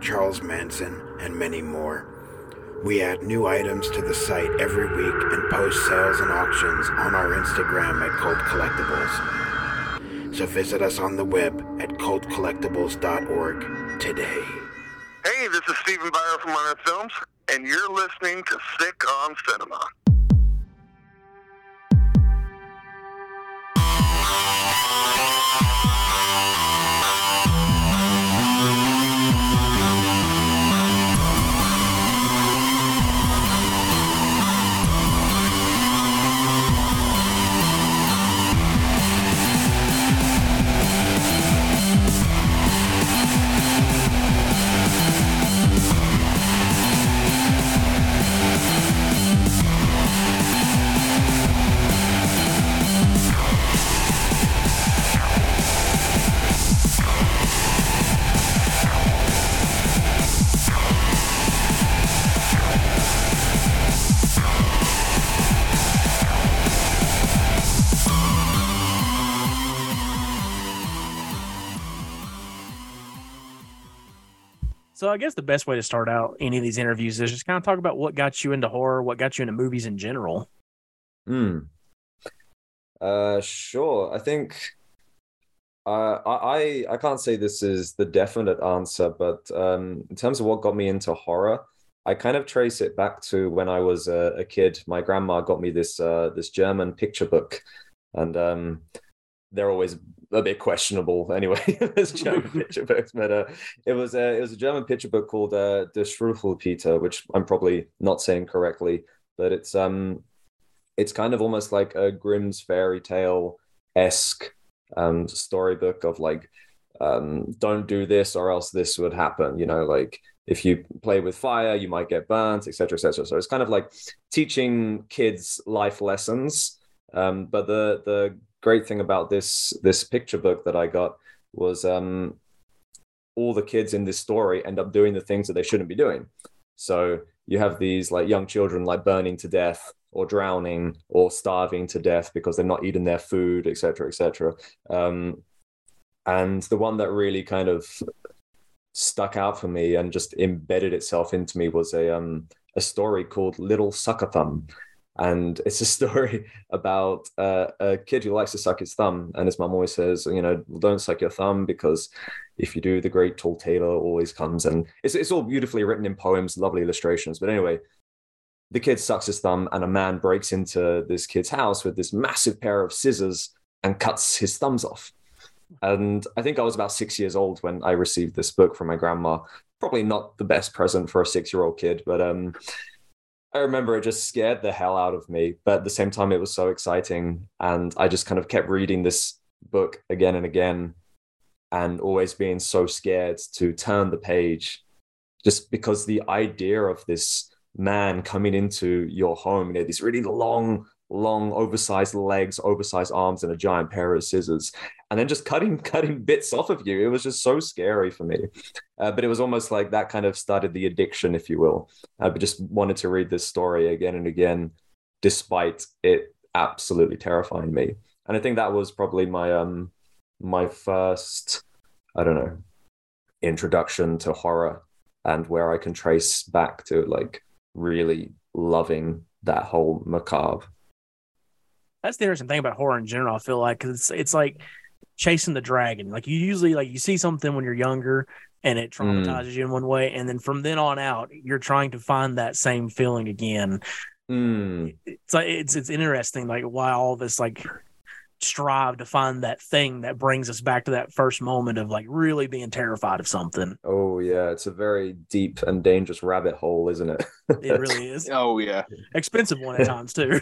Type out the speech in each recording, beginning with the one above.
Charles Manson, and many more. We add new items to the site every week and post sales and auctions on our Instagram at Cult Collectibles so visit us on the web at cultcollectibles.org today. Hey, this is Stephen Biro from Runner Films, and you're listening to Sick on Cinema. So I guess the best way to start out any of these interviews is just kind of talk about what got you into horror, what got you into movies in general. Hmm. Uh, sure. I think uh, I I can't say this is the definite answer, but um, in terms of what got me into horror, I kind of trace it back to when I was a, a kid. My grandma got me this uh, this German picture book, and um, they're always a bit questionable anyway. it's German picture books, but uh, it was a it was a German picture book called uh, Der Struwwelpeter, which I'm probably not saying correctly, but it's um it's kind of almost like a Grimm's fairy tale esque um storybook of like um don't do this or else this would happen. You know, like if you play with fire, you might get burnt, etc., etc. So it's kind of like teaching kids life lessons. Um, but the the great thing about this this picture book that I got was um, all the kids in this story end up doing the things that they shouldn't be doing. So you have these like young children like burning to death or drowning or starving to death because they're not eating their food, etc., etc. Um, and the one that really kind of stuck out for me and just embedded itself into me was a um, a story called Little Sucker Thumb, and it's a story about uh, a kid who likes to suck his thumb. And his mom always says you know don't suck your thumb because if you do the great tall tailor always comes. And it's, it's all beautifully written in poems lovely illustrations. But anyway the kid sucks his thumb and a man breaks into this kid's house with this massive pair of scissors and cuts his thumbs off. And i think i was about six years old when i received this book from my grandma. Probably not the best present for a six year old kid but um I remember it just scared the hell out of me, but at the same time, it was so exciting. And I just kind of kept reading this book again and again and always being so scared to turn the page just because the idea of this man coming into your home, you know, these really long, long, oversized legs, oversized arms, and a giant pair of scissors, and then just cutting cutting bits off of you. It was just so scary for me. Uh, but it was almost like that kind of started the addiction, if you will. I just wanted to read this story again and again, despite it absolutely terrifying me. And I think that was probably my um my first, I don't know, introduction to horror and where I can trace back to like really loving that whole macabre that's the interesting thing about horror in general. I feel like because it's it's like chasing the dragon. Like you usually like you see something when you're younger and it hmm. traumatizes mm. you in one way, and then from then on out, you're trying to find that same feeling again. Mm. It's like it's it's interesting, like why all this like strive to find that thing that brings us back to that first moment of like really being terrified of something. Oh yeah, it's a very deep and dangerous rabbit hole, isn't it? it really is. Oh yeah, expensive one at times too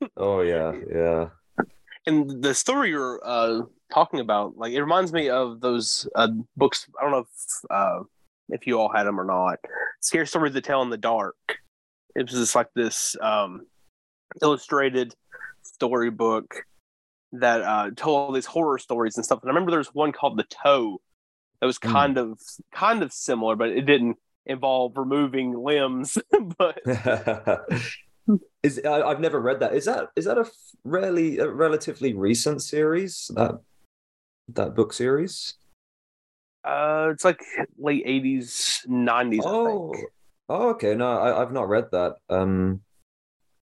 oh yeah, yeah. And the story you're uh, talking about, like, it reminds me of those uh, books. I don't know if uh, if you all had them or not. Scary Stories to Tell in the Dark. It was just like this um, illustrated storybook that uh, told all these horror stories and stuff. And I remember there was one called The Toe that was Hmm. kind of kind of similar, but it didn't involve removing limbs. but is I, I've never read that. Is that a rarely a relatively recent series that that book series? uh, it's like late eighties, nineties. Oh, oh, okay. No, I, I've not read that. Um,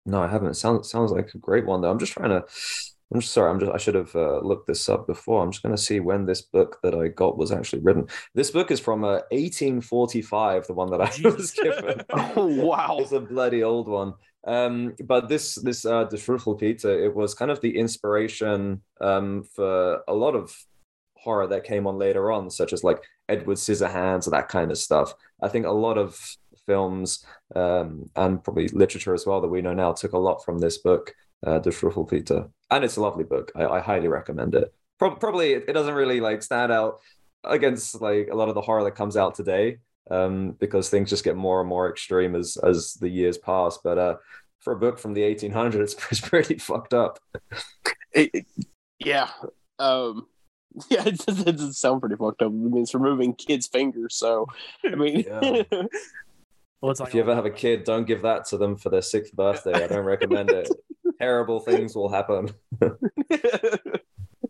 no, I haven't. Sounds sounds like a great one though. I'm just trying to. I'm just sorry. I'm just. I should have uh, looked this up before. I'm just going to see when this book that I got was actually written. This book is from uh, 1845. The one that I was given. Oh wow! It's a bloody old one. Um, but this this uh, the Struwwelpeter, it was kind of the inspiration um for a lot of horror that came on later on, such as like Edward Scissorhands and that kind of stuff. I think a lot of films um, and probably literature as well that we know now took a lot from this book, uh, The Struwwelpeter, and it's a lovely book. I, I highly recommend it. Pro- probably it doesn't really like stand out against like a lot of the horror that comes out today um, because things just get more and more extreme as as the years pass. But uh, for a book from the 1800s, it's pretty fucked up. It, it- yeah. Um, yeah, it, does- it does sound pretty fucked up. I mean, it's removing kids' fingers, so I mean, Yeah. Well, like if you ever have a kid, don't give that to them for their sixth birthday. I don't recommend it. Terrible things will happen.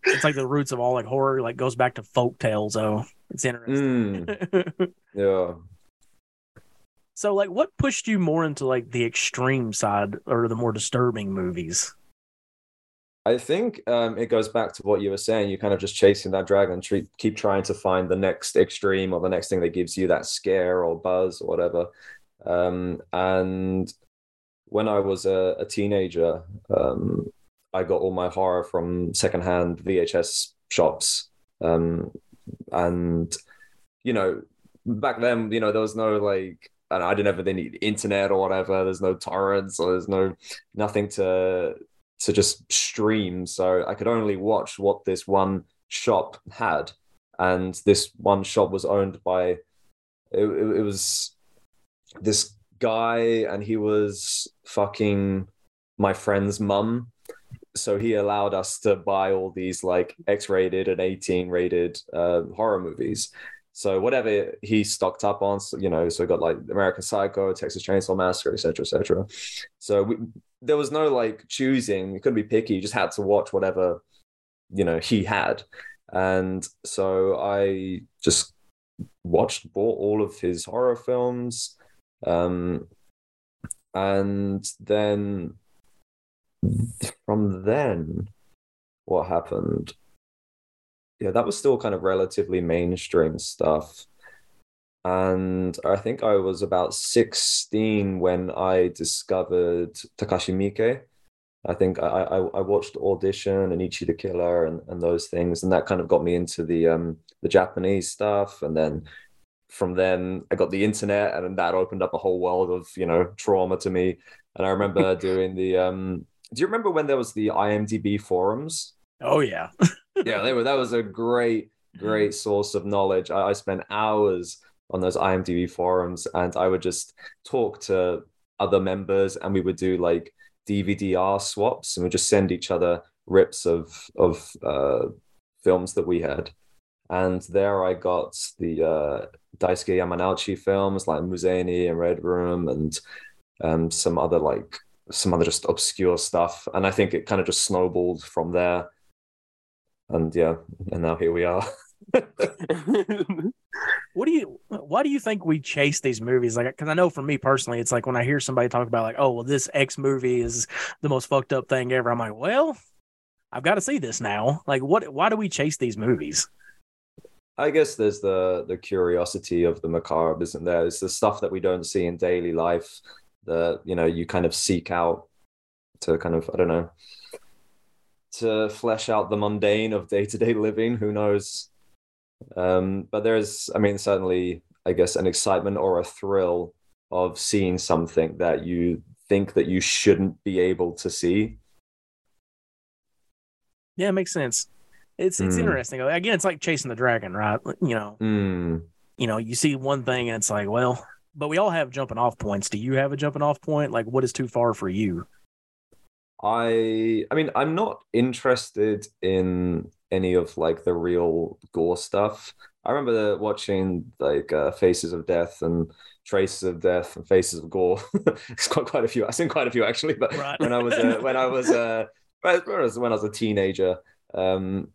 it's like the roots of all like horror like goes back to folk tales. though. It's interesting. Mm, yeah. so like, what pushed you more into like the extreme side or the more disturbing movies? I think um, it goes back to what you were saying. You're kind of just chasing that dragon, keep trying to find the next extreme or the next thing that gives you that scare or buzz or whatever. Um, and when I was a, a teenager, um, I got all my horror from secondhand VHS shops. Um, and, you know, back then, you know, there was no like, and I didn't have any internet or whatever. There's no torrents or there's no nothing to to just stream. So I could only watch what this one shop had, and this one shop was owned by it, it, it was this guy, and he was fucking my friend's mum. So he allowed us to buy all these like X-rated and 18-rated uh, horror movies. So whatever he stocked up on, so, you know, so we got like American Psycho, Texas Chainsaw Massacre, etc., etc. So we, there was no like choosing. You couldn't be picky. You just had to watch whatever, you know, he had. And so I just watched, bought all of his horror films. Um, and then from then, what happened? Yeah, that was still kind of relatively mainstream stuff. And I think I was about 16 when I discovered Takashi Miike. I think I, I, I watched Audition and Ichi the Killer and, and those things, and that kind of got me into the um the Japanese stuff. And then from then I got the internet, and that opened up a whole world of you know trauma to me. And I remember doing the um. Do you remember when there was the IMDb forums? Oh yeah, yeah, they were. That was a great, great source of knowledge. I, I spent hours on those IMDb forums, and I would just talk to other members, and we would do like DVD-R swaps, and we just send each other rips of of uh, films that we had. And there, I got the uh, Daisuke Yamanouchi films like Muzan-e and Red Room, and um, some other like some other just obscure stuff. And I think it kind of just snowballed from there and yeah, and now here we are. what do you? Why do you think we chase these movies? Like, because I know for me personally, it's like when I hear somebody talk about like, oh, well, this X movie is the most fucked up thing ever. I'm like, well, I've got to see this now. Like, what? Why do we chase these movies? I guess there's the the curiosity of the macabre, isn't there? It's the stuff that we don't see in daily life that you know you kind of seek out to kind of I don't know to flesh out the mundane of day to day living. Who knows? Um, but there's, I mean, certainly, I guess, an excitement or a thrill of seeing something that you think that you shouldn't be able to see. Yeah, it makes sense. It's it's Mm. interesting. Again, it's like chasing the dragon, right? You know, Mm, you know, you see one thing and it's like, well, but we all have jumping off points. Do you have a jumping off point? Like, what is too far for you? I I mean I'm not interested in any of like the real gore stuff. I remember watching like uh, Faces of Death and Traces of Death and Faces of Gore. it's quite quite a few. I've seen quite a few actually, but Right. when I was uh, when I was uh, when I was when I was a teenager, um,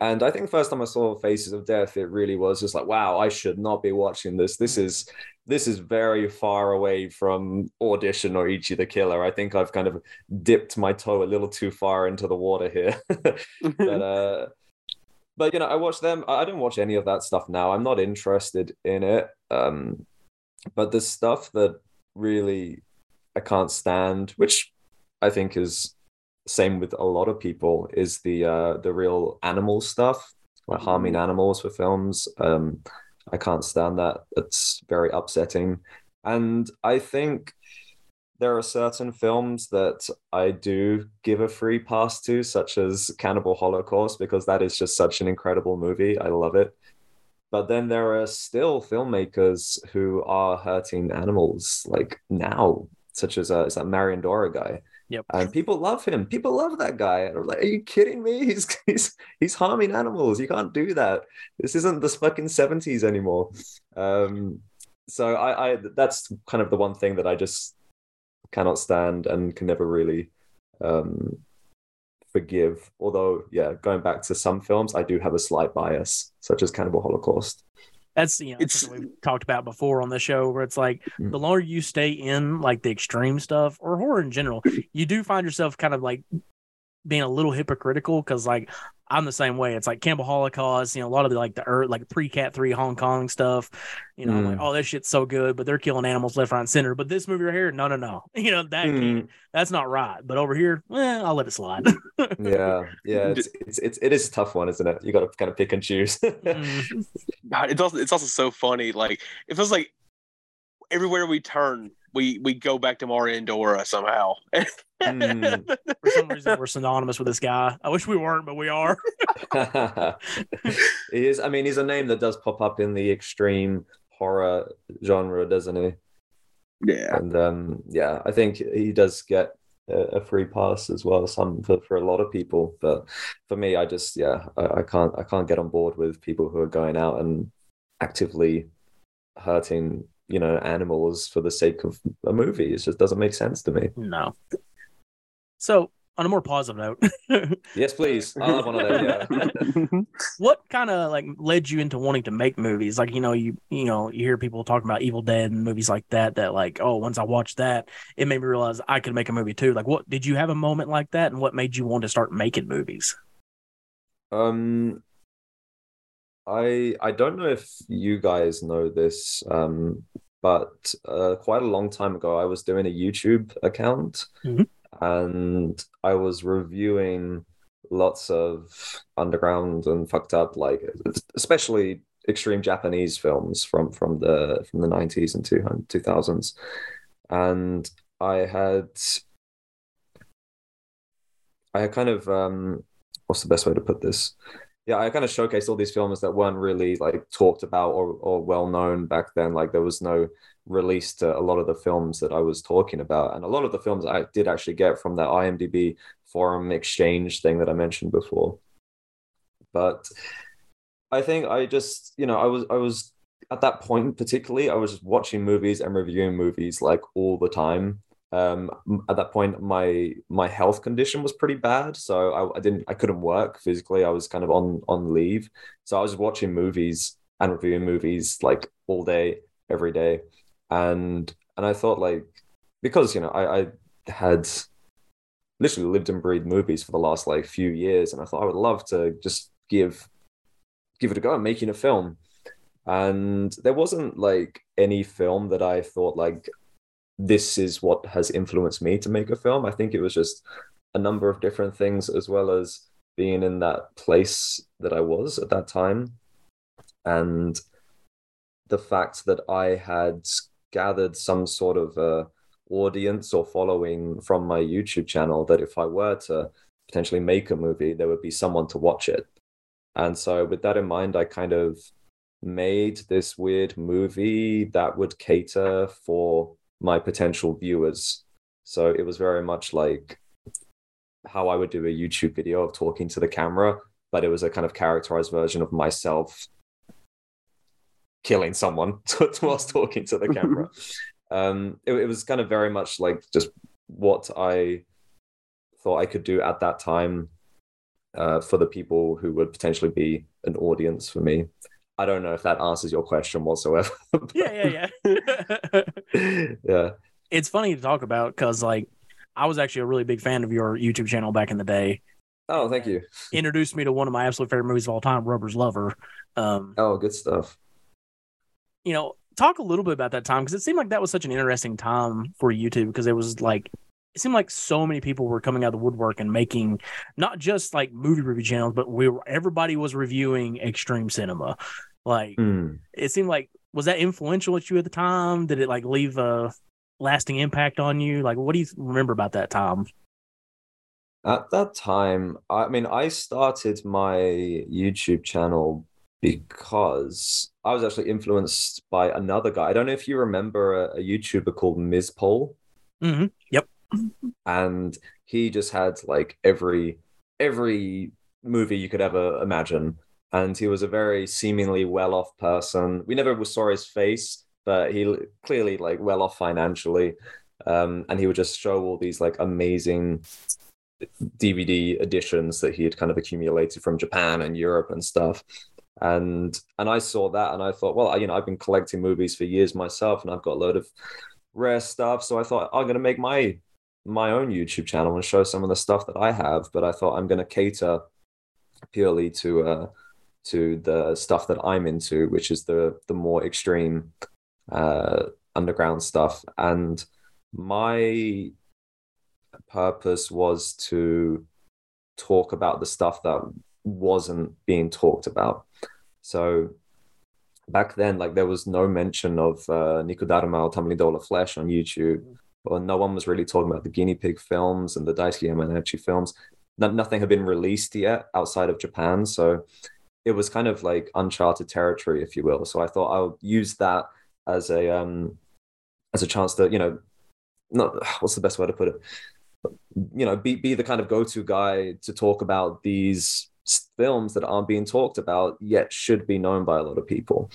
and I think the first time I saw Faces of Death, it really was just like, wow, I should not be watching this. This is this is very far away from Audition or Ichi the Killer. I think I've kind of dipped my toe a little too far into the water here. but uh but you know i watch them i I don't watch any of that stuff now i'm not interested in it um but the stuff that really i can't stand which i think is same with a lot of people is the uh the real animal stuff like harming animals for films um i can't stand that it's very upsetting and i think there are certain films that I do give a free pass to, such as Cannibal Holocaust, because that is just such an incredible movie. I love it. But then there are still filmmakers who are hurting animals, like now, such as uh, is that Marian Dora guy. Yep. And people love him. People love that guy. And I'm like, are you kidding me? He's he's he's harming animals. You can't do that. This isn't the fucking 70s anymore. Um, so I, I that's kind of the one thing that I just cannot stand and can never really um, forgive. Although, yeah, going back to some films, I do have a slight bias, such as Cannibal Holocaust. That's you know It's- something we've talked about before on the show, where it's like Mm. the longer you stay in like the extreme stuff or horror in general, you do find yourself kind of like being a little hypocritical because like I'm the same way. It's like Cannibal Holocaust, you know, a lot of the like the earth, like pre Cat Three Hong Kong stuff. You know, I'm like, Mm. oh, this shit's so good, but they're killing animals left, right, and center. But this movie right here, no, no, no. You know that Mm. can't, that's not right. But over here, eh, I'll let it slide. Yeah, yeah, it's, it's it's it is a tough one, isn't it? You got to kind of pick and choose. Mm. God, it's also it's also so funny. Like it feels like everywhere we turn, we we go back to Marian Dora somehow. Mm. For some reason, we're synonymous with this guy. I wish we weren't, but we are. he is. I mean, he's a name that does pop up in the extreme horror genre, doesn't he? yeah. And um, yeah, I think he does get a, a free pass as well. Some for, for a lot of people, but for me, I just yeah, I, I can't I can't get on board with people who are going out and actively hurting you know animals for the sake of a movie. It just doesn't make sense to me. No. So, on a more positive note, Yes, please. I'll have one of those. Yeah. what kind of like led you into wanting to make movies? Like, you know, you you know, you hear people talking about Evil Dead and movies like that. That like, oh, once I watched that, it made me realize I could make a movie too. Like, what did you have a moment like that, and what made you want to start making movies? Um, I I don't know if you guys know this, um, but uh, quite a long time ago, I was doing a YouTube account, Mhm. and I was reviewing lots of underground and fucked up, like especially extreme Japanese films from from the from the nineties and two thousands, and I had I had kind of um, what's the best way to put this? Yeah, I kind of showcased all these films that weren't really like talked about or, or well known back then. Like there was no release to a lot of the films that I was talking about. And a lot of the films I did actually get from that IMDb forum exchange thing that I mentioned before. But I think I just, you know, I was I was at that point particularly, I was just watching movies and reviewing movies like all the time um at that point my my health condition was pretty bad so I, I didn't i couldn't work physically. I was kind of on on leave. So i was watching movies and reviewing movies like all day every day. And and i thought like because you know i i had literally lived and breathed movies for the last like few years and i thought i would love to just give give it a go making a film. And there wasn't like any film that i thought like this is what has influenced me to make a film. I think it was just a number of different things, as well as being in that place that I was at that time. And the fact that I had gathered some sort of uh, audience or following from my YouTube channel, that if I were to potentially make a movie, there would be someone to watch it. And so, with that in mind, I kind of made this weird movie that would cater for my potential viewers. So it was very much like how I would do a YouTube video of talking to the camera, but it was a kind of characterized version of myself killing someone whilst talking to the camera. um, it, it was kind of very much like just what I thought I could do at that time uh, for the people who would potentially be an audience for me. I don't know if that answers your question whatsoever. yeah, yeah, yeah. yeah. It's funny to talk about because, like, I was actually a really big fan of your YouTube channel back in the day. Oh, thank you. Introduced me to one of my absolute favorite movies of all time, Rubber's Lover. Um, oh, good stuff. You know, talk a little bit about that time because it seemed like that was such an interesting time for YouTube because it was like it seemed like so many people were coming out of the woodwork and making not just like movie review channels, but we were everybody was reviewing extreme cinema. Like Mm. it seemed like was that influential at you at the time? Did it like leave a lasting impact on you? Like what do you remember about that time? At that time, I mean, I started my YouTube channel because I was actually influenced by another guy. I don't know if you remember a, a YouTuber called Ms. Pole. hmm Yep. And he just had like every every movie you could ever imagine. And he was a very seemingly well-off person. We never saw his face but he clearly like well off financially. Um and he would just show all these like amazing dvd editions that he had kind of accumulated from japan and europe and stuff. And and i saw that and i thought well you know i've been collecting movies for years myself and i've got a load of rare stuff. So i thought i'm going to make my my own YouTube channel and show some of the stuff that I have, but I thought I'm going to cater purely to uh, to the stuff that I'm into, which is the the more extreme uh, underground stuff. And my purpose was to talk about the stuff that wasn't being talked about. So back then, like there was no mention of uh, Niku Daruma or Tumbling Doll of Flesh on YouTube or no one was really talking about the guinea pig films and the Daisuke Yamanouchi films. No, nothing had been released yet outside of Japan, so it was kind of like uncharted territory, if you will. So I thought I'll use that as a um as a chance to you know not what's the best way to put it you know be be the kind of go-to guy to talk about these films that aren't being talked about yet should be known by a lot of people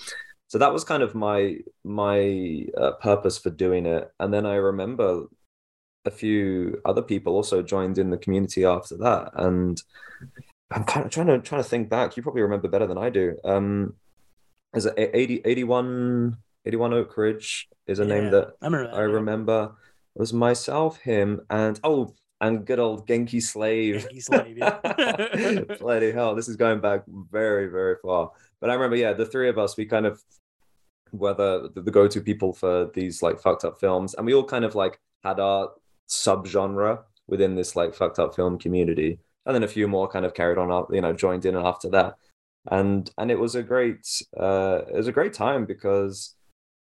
so that was kind of my my uh, purpose for doing it. And then i remember a few other people also joined in the community after that. And i'm kind of trying to trying to think back. You probably remember better than i do. Um is it 80 81 81 oak ridge is a name that I remember that. i remember. It was myself him and oh and good old genki slave. Genki Slave, yeah. bloody hell this is going back very very far. But i remember yeah the three of us we kind of were the, the go-to people for these like fucked up films. And we all kind of like had our subgenre within this like fucked up film community. And then a few more kind of carried on up you know joined in after that. And and it was a great uh it was a great time because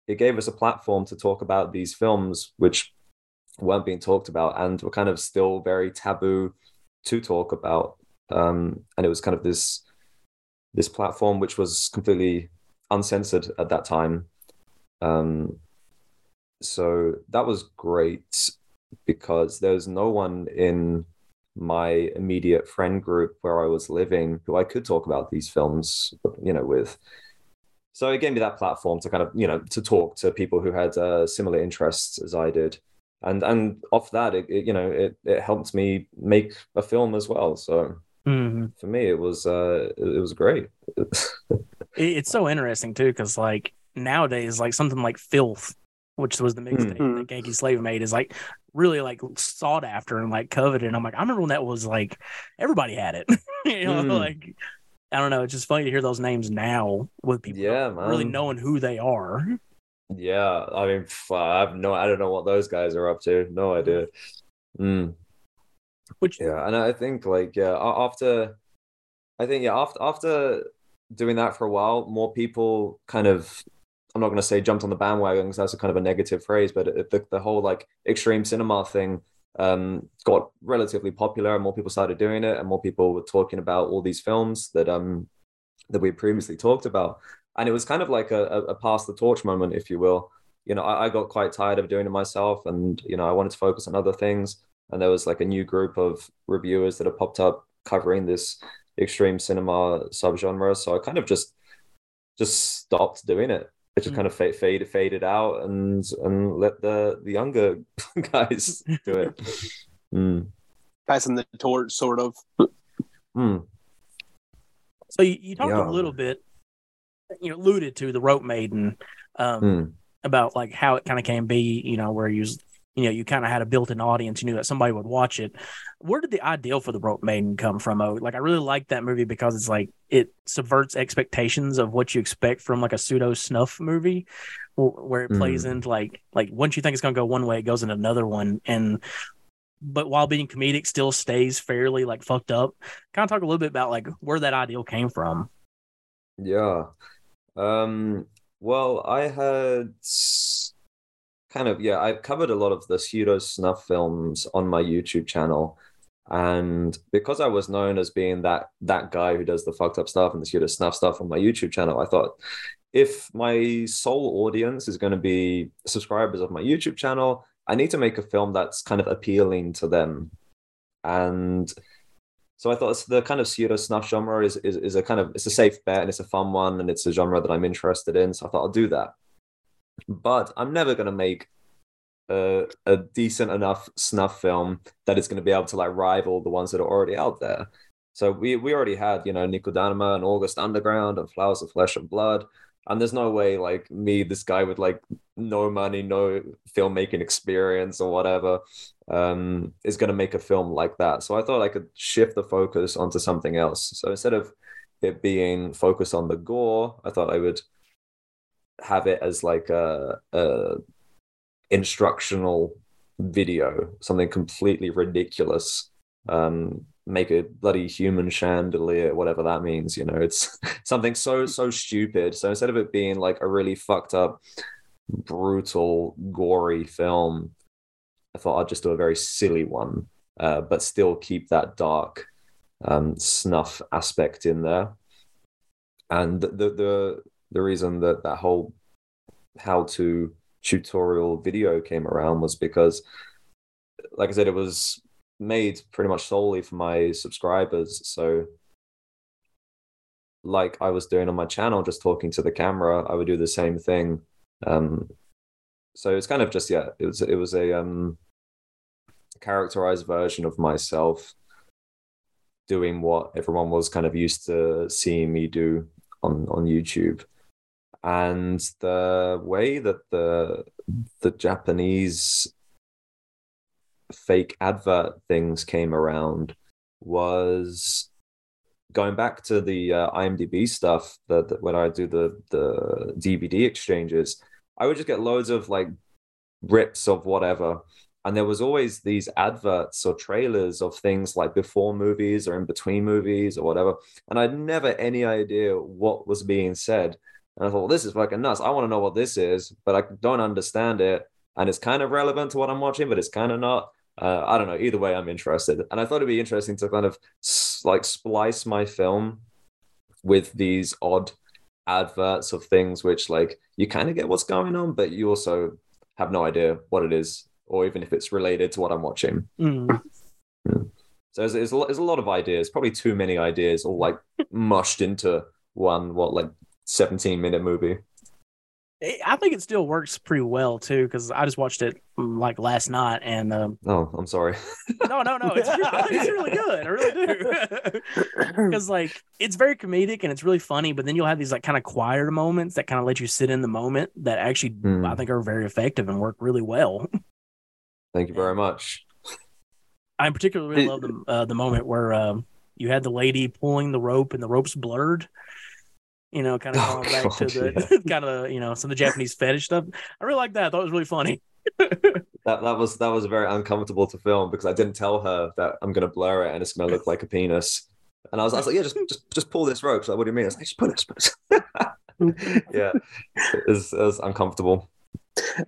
it gave us a platform to talk about these films which weren't being talked about and were kind of still very taboo to talk about. Um and it was kind of this this platform which was completely uncensored at that time. Um so that was great because there was no one in my immediate friend group where I was living who I could talk about these films, you know, with. So it gave me that platform to kind of, you know, to talk to people who had uh, similar interests as I did, and and off that, it, it you know, it it helped me make a film as well. So Mhm. for me, it was uh, it, it was great. It- it's so interesting too because like nowadays like something like filth which was the mixtape Hmm. that Genki Slave made is like really like sought after and like coveted and i'm like i remember when that was like everybody had it you know Mm. like i don't know it's just funny to hear those names now with people Yeah, really knowing who they are yeah, I mean, I have no, I don't know what those guys are up to. No idea. Mm. which Yeah, and I think like yeah, after I think yeah, after after doing that for a while, more people kind of I'm not going to say jumped on the bandwagon because that's a kind of a negative phrase, but it, the the whole like extreme cinema thing um got relatively popular and more people started doing it and more people were talking about all these films that um that we previously talked about and it was kind of like a, a, a pass the torch moment, if you will. You know, I, I got quite tired of doing it myself, and you know, I wanted to focus on other things. And there was like a new group of reviewers that have popped up covering this extreme cinema subgenre. So I kind of just just stopped doing it. It just Mm. kind of fade, fade, faded out, and and let the the younger guys do it. Mm. Passing the torch, sort of. Mm. So you, you talked Yeah. a little bit, you know, alluded to the rope maiden, um, Mm. about like how it kind of can be, you know, where you, you know, you kind of had a built-in audience. You knew that somebody would watch it. Where did the ideal for the rope maiden come from? Oh, like I really like that movie because it's like it subverts expectations of what you expect from like a pseudo snuff movie, where it plays Mm. into like like once you think it's gonna go one way, it goes in another one, and but while being comedic, still stays fairly like fucked up. Kind of talk a little bit about like where that ideal came from. Yeah. Um, well, I had kind of, yeah, I've covered a lot of the pseudo snuff films on my YouTube channel. And because I was known as being that that guy who does the fucked up stuff and the pseudo snuff stuff on my YouTube channel, I thought if my sole audience is going to be subscribers of my YouTube channel, I need to make a film that's kind of appealing to them. And so I thought it's the kind of pseudo snuff genre is, is is a kind of it's a safe bet and it's a fun one and it's a genre that I'm interested in. So I thought I'll do that. But I'm never gonna make a, a decent enough snuff film that is gonna be able to like rival the ones that are already out there. So we we already had, you know, Niku Daruma and August Underground and Flowers of Flesh and Blood. And there's no way like me, this guy with like no money, no filmmaking experience or whatever, um, is going to make a film like that. So I thought I could shift the focus onto something else. So instead of it being focused on the gore, I thought I would have it as like a, a instructional video, something completely ridiculous. Um, make a bloody human chandelier, whatever that means. You know, it's something so so stupid. So instead of it being like a really fucked up, brutal, gory film, I thought I'd just do a very silly one, uh, but still keep that dark um, snuff aspect in there. And the the the reason that that whole how to tutorial video came around was because, like I said, it was made pretty much solely for my subscribers. So, like I was doing on my channel, just talking to the camera, I would do the same thing. Um, so it's kind of just yeah, it was it was a um, characterized version of myself doing what everyone was kind of used to seeing me do on on YouTube. And the way that the the Japanese fake advert things came around was going back to the uh, IMDb stuff that, that when I do the the DVD exchanges, I would just get loads of like rips of whatever. And there was always these adverts or trailers of things like before movies or in between movies or whatever. And I'd never any idea what was being said. And I thought, well, this is fucking nuts. I want to know what this is, but I don't understand it. And it's kind of relevant to what I'm watching, but it's kind of not. Uh, I don't know. Either way, I'm interested. And I thought it'd be interesting to kind of like splice my film with these odd adverts of things which like you kind of get what's going on, but you also have no idea what it is, or even if it's related to what I'm watching. Mm. So there's, there's, a, lot, there's a lot of ideas, probably too many ideas, all like mushed into one, what, like 17 minute movie. It- I think it still works pretty well too because I just watched it mm, like last night and um, Oh, I'm sorry. no, no, no, it's, think it's really good. I really do. because like it's very comedic and it's really funny but then you'll have these like kind of quieter moments that kind of let you sit in the moment that actually Hmm. i think are very effective and work really well Thank you very much. i particularly really love the, uh, the moment where um, you had the lady pulling the rope and the rope's blurred you know kind of Oh, going back to God, the kind of you know some of the japanese fetish stuff i really like that i thought it was really funny That that was that was very uncomfortable to film because I didn't tell her that I'm gonna blur it and it's gonna look like a penis. And I was, I was like, yeah, just just just pull this rope. She's like, what do you mean? I was like, just put it, just put it. yeah, it was, it was uncomfortable.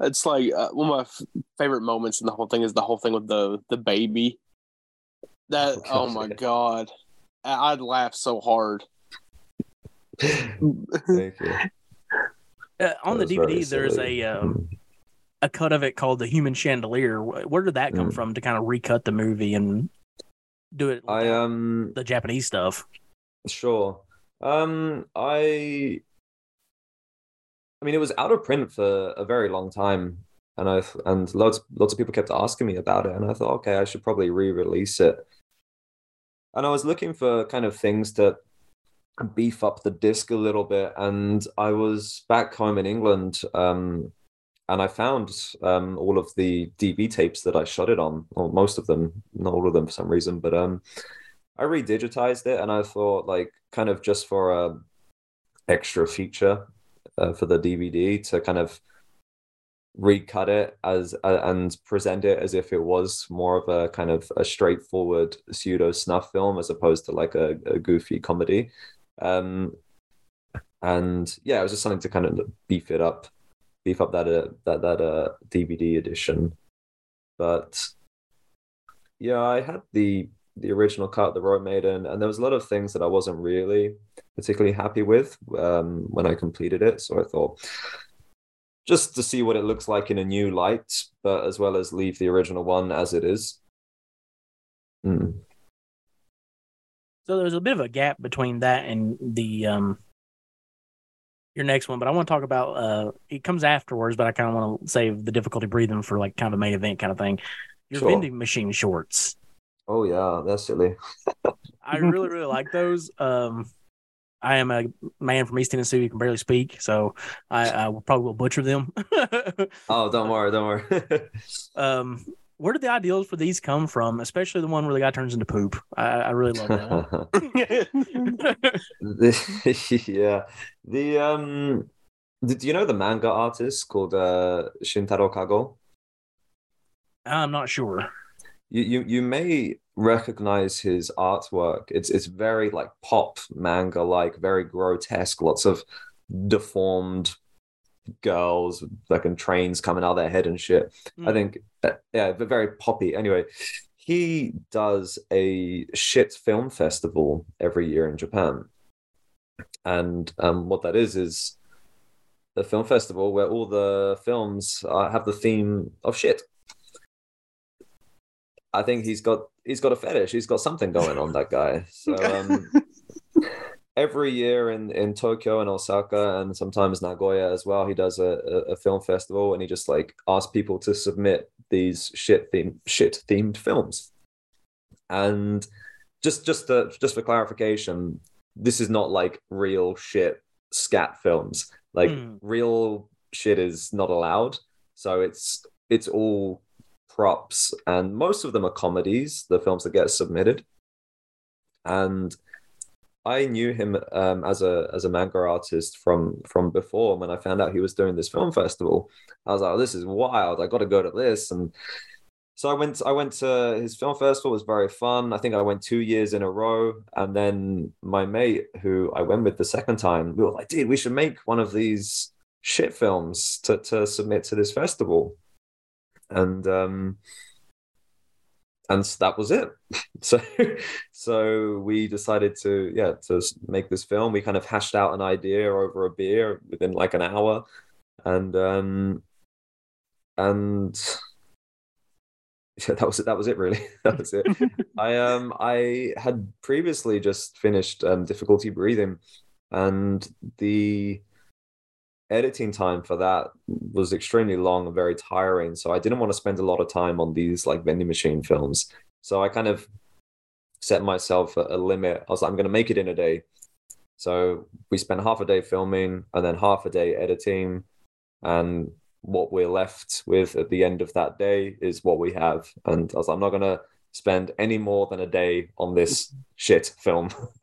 it's like uh, one of my f- favorite moments in the whole thing is the whole thing with the the baby. That Oh, oh my yeah. god, I- I'd laugh so hard. Thank you. Uh, on That the DVD, there's a um, a cut of it called "The Human Chandelier." Where did that come Mm. from to kind of recut the movie and do it? I um the Japanese stuff. Sure. Um, I, I mean, it was out of print for a very long time, and I and lots lots of people kept asking me about it, and I thought, okay, I should probably re-release it. And I was looking for kind of things to beef up the disc a little bit, and I was back home in England, um, and I found um all of the DV tapes that I shot it on, or most of them, not all of them for some reason, but um. I redigitized it and I thought like kind of just for a extra feature uh, for the DVD to kind of recut it as uh, and present it as if it was more of a kind of a straightforward pseudo snuff film as opposed to like a, a goofy comedy. Um, and yeah, it was just something to kind of beef it up, beef up that uh, that that uh, DVD edition. But yeah, I had the the original cut, the Rope Maiden, and there was a lot of things that I wasn't really particularly happy with um, when I completed it. So I thought just to see what it looks like in a new light, but as well as leave the original one as it is. Mm. So there's a bit of a gap between that and the um your next one, but I want to talk about uh it comes afterwards, but I kind of want to save the difficulty breathing for like kind of a main event kind of thing. Your Sure. vending machine shorts. Oh yeah, that's silly. I really, really like those. Um I am a man from East Tennessee who can barely speak, so I, I will probably will butcher them. Oh, don't worry, don't worry. um, where did the ideals for these come from? Especially the one where the guy turns into poop. I, I really love that one. The- yeah, the um, do do you know the manga artist called uh, Shintaro Kago? I'm not sure. you, you you may recognize his artwork. It's it's very like pop manga like, very grotesque, lots of deformed girls, fucking trains coming out of their head and shit. I Hmm. think uh, yeah, but very poppy. Anyway, he does a shit film festival every year in Japan. And um, what that is is a film festival where all the films uh, have the theme of shit. I think he's got he's got a fetish. He's got something going on. That guy. So um, every year in in Tokyo and Osaka and sometimes Nagoya as well, he does a, a, film festival and he just like asks people to submit these shit theme shit themed films. And just just to, just for clarification, this is not like real shit scat films. Like Hmm. real shit is not allowed. So it's it's all props and most of them are comedies, the films that get submitted. And I knew him um, as a as a manga artist from from before. When I found out he was doing this film festival, I was like, oh, "This is wild! I got to go to this." And so I went. I went to his film festival. It was very fun. I think I went two years in a row. And then my mate, who I went with the second time, we were like, "Dude, we should make one of these shit films to to submit to this festival." And um, and that was it. So, so we decided to yeah to make this film. We kind of hashed out an idea over a beer within like an hour, and um, and yeah, that was it. That was it. Really, that was it. I um I had previously just finished um, difficulty breathing, and the editing time for that was extremely long and very tiring. So I didn't want to spend a lot of time on these like vending machine films. So I kind of set myself a, a limit. I was like, I'm going to make it in a day. So we spent half a day filming and then half a day editing. And what we're left with at the end of that day is what we have. And I was like, I'm not going to spend any more than a day on this shit film.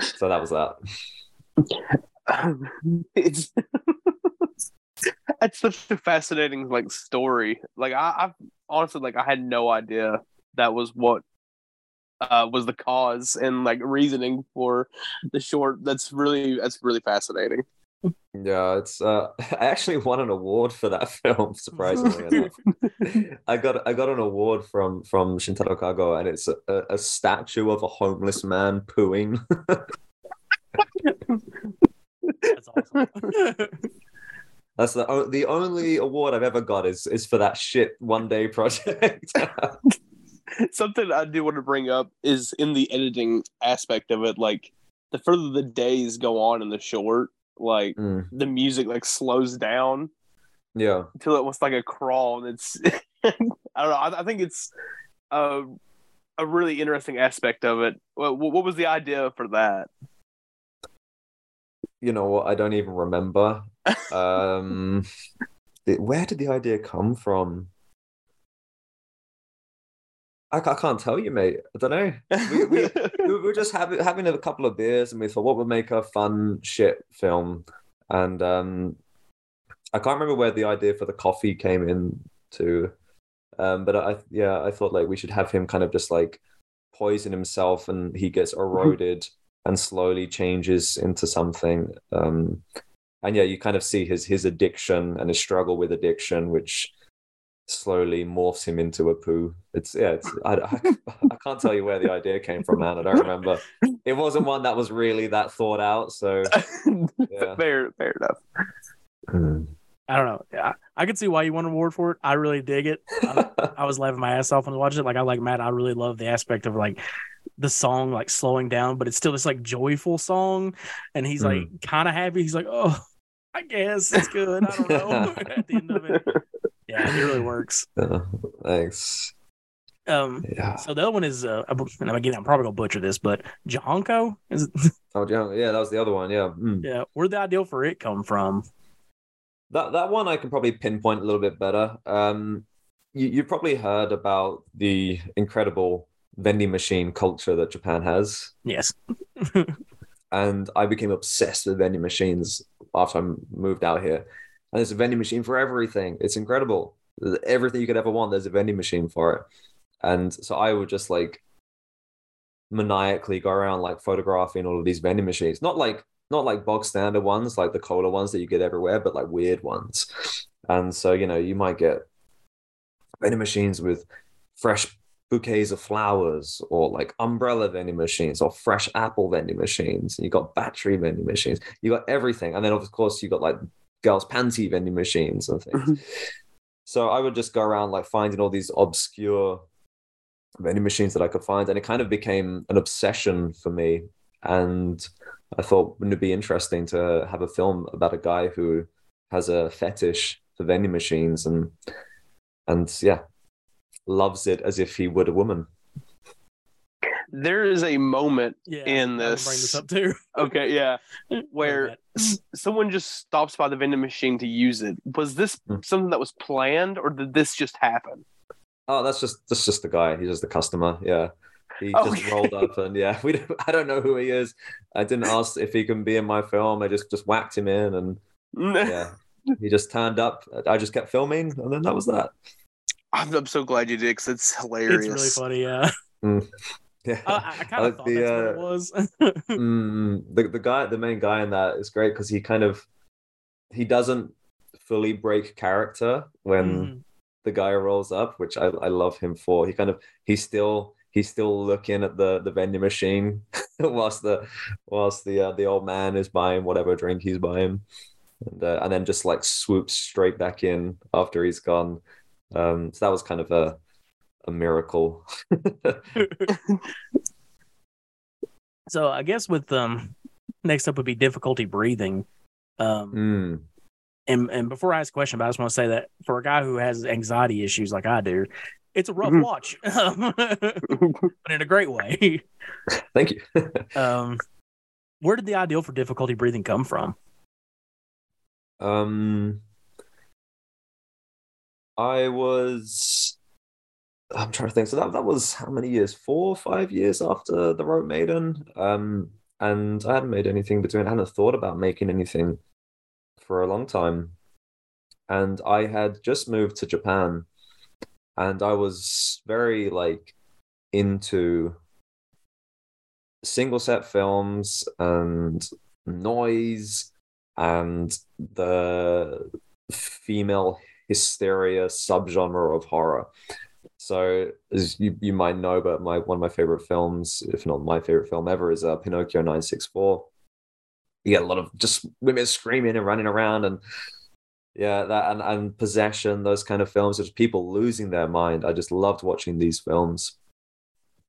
so that was that. it's that's such a fascinating like story. Like I, I've honestly like I had no idea that was what uh was the cause and like reasoning for the short. That's really that's really fascinating. Yeah, it's uh I actually won an award for that film, surprisingly enough. I got I got an award from from Shintaro Kago and it's a, a statue of a homeless man pooing. That's the o- the only award I've ever got is is for that shit one day project. Something I do want to bring up is in the editing aspect of it. Like the further the days go on in the short, like Mm, the music like slows down yeah. until it was like a crawl, and it's I don't know. I, I think it's a a really interesting aspect of it. What, what was the idea for that? You know what? I don't even remember. Um, the- where did the idea come from? I, I can't tell you, mate. I don't know. We, we, we were just having having a couple of beers, and we thought, what would make a fun shit film? And um, I can't remember where the idea for the coffee came in to, um, but I yeah, I thought like we should have him kind of just like poison himself, and he gets eroded and slowly changes into something. Um, and yeah, you kind of see his his addiction and his struggle with addiction, which slowly morphs him into a poo. It's yeah, it's I, I, I can't tell you where the idea came from, man. I don't remember. It wasn't one that was really that thought out. So yeah. fair, fair enough. Hmm. I don't know. I, I could see why you won an award for it. I really dig it. I, I was laughing my ass off when I watched it. Like I like Matt. I really love the aspect of like the song like slowing down, but it's still this like joyful song, and he's like kind of happy. He's like, oh, I guess it's good. I don't know. At the end of it, yeah, it really works. Yeah, thanks. Um, Yeah. so the other one is, uh, and again, I'm probably gonna butcher this, but Jahanko is it? Oh yeah, yeah, that was the other one. Yeah. Hmm. yeah. Where'd the ideal for it come from? That that one I can probably pinpoint a little bit better. Um, you you've probably heard about the incredible vending machine culture that Japan has. Yes. and I became obsessed with vending machines after I moved out here. And there's a vending machine for everything. It's incredible. Everything you could ever want, there's a vending machine for it. And so I would just like maniacally go around like photographing all of these vending machines. Not like not like bog standard ones, like the cola ones that you get everywhere, but like weird ones. And so, you know, you might get vending machines with fresh bouquets of flowers or like umbrella vending machines or fresh apple vending machines. You got battery vending machines. You got everything. And then of course you got like girls' panty vending machines and things. Mm-hmm. so I would just go around like finding all these obscure vending machines that I could find. And it kind of became an obsession for me. And I thought, wouldn't it be interesting to have a film about a guy who has a fetish for vending machines and and yeah, loves it as if he would a woman. There is a moment Yeah. In this- bring this up too. Okay, yeah. Where s- someone just stops by the vending machine to use it. Was this Hmm. something that was planned or did this just happen? Oh, that's just that's just the guy. He's just the customer. Yeah. He just rolled up and yeah, we don't, I don't know who he is. I didn't ask if he can be in my film. I just just whacked him in and yeah. he just turned up. I just kept filming and then that was that. I'm, I'm so glad you did because it's hilarious. It's really funny. Yeah. Yeah. I, I kind of like thought the, that's what uh, it was. Mm, the the guy, the main guy in that is great because he kind of he doesn't fully break character when Mhm. the guy rolls up, which I, I love him for. He kind of he's still he's still looking at the the vending machine whilst the whilst the uh, the old man is buying whatever drink he's buying, and uh, and then just like swoops straight back in after he's gone. Um, so that was kind of a a miracle. So I guess with um next up would be difficulty breathing. Um Mm, and and before I ask a question, but I just want to say that for a guy who has anxiety issues like I do, it's a rough Mhm. watch. but in a great way. thank you. Um where did the ideal for difficulty breathing come from? Um, I was. I'm trying to think. So that that was how many years? Four, five years after the Rope Maiden. Um, and I hadn't made anything between. I hadn't thought about making anything for a long time, and I had just moved to Japan, and I was very like into single set films and noise and the female hysteria subgenre of horror. So, as you, you might know, but my one of my favorite films, if not my favorite film ever, is uh, Pinocchio 964. you get a lot of just women screaming and running around and yeah that and, and possession those kind of films just people losing their mind i just loved watching these films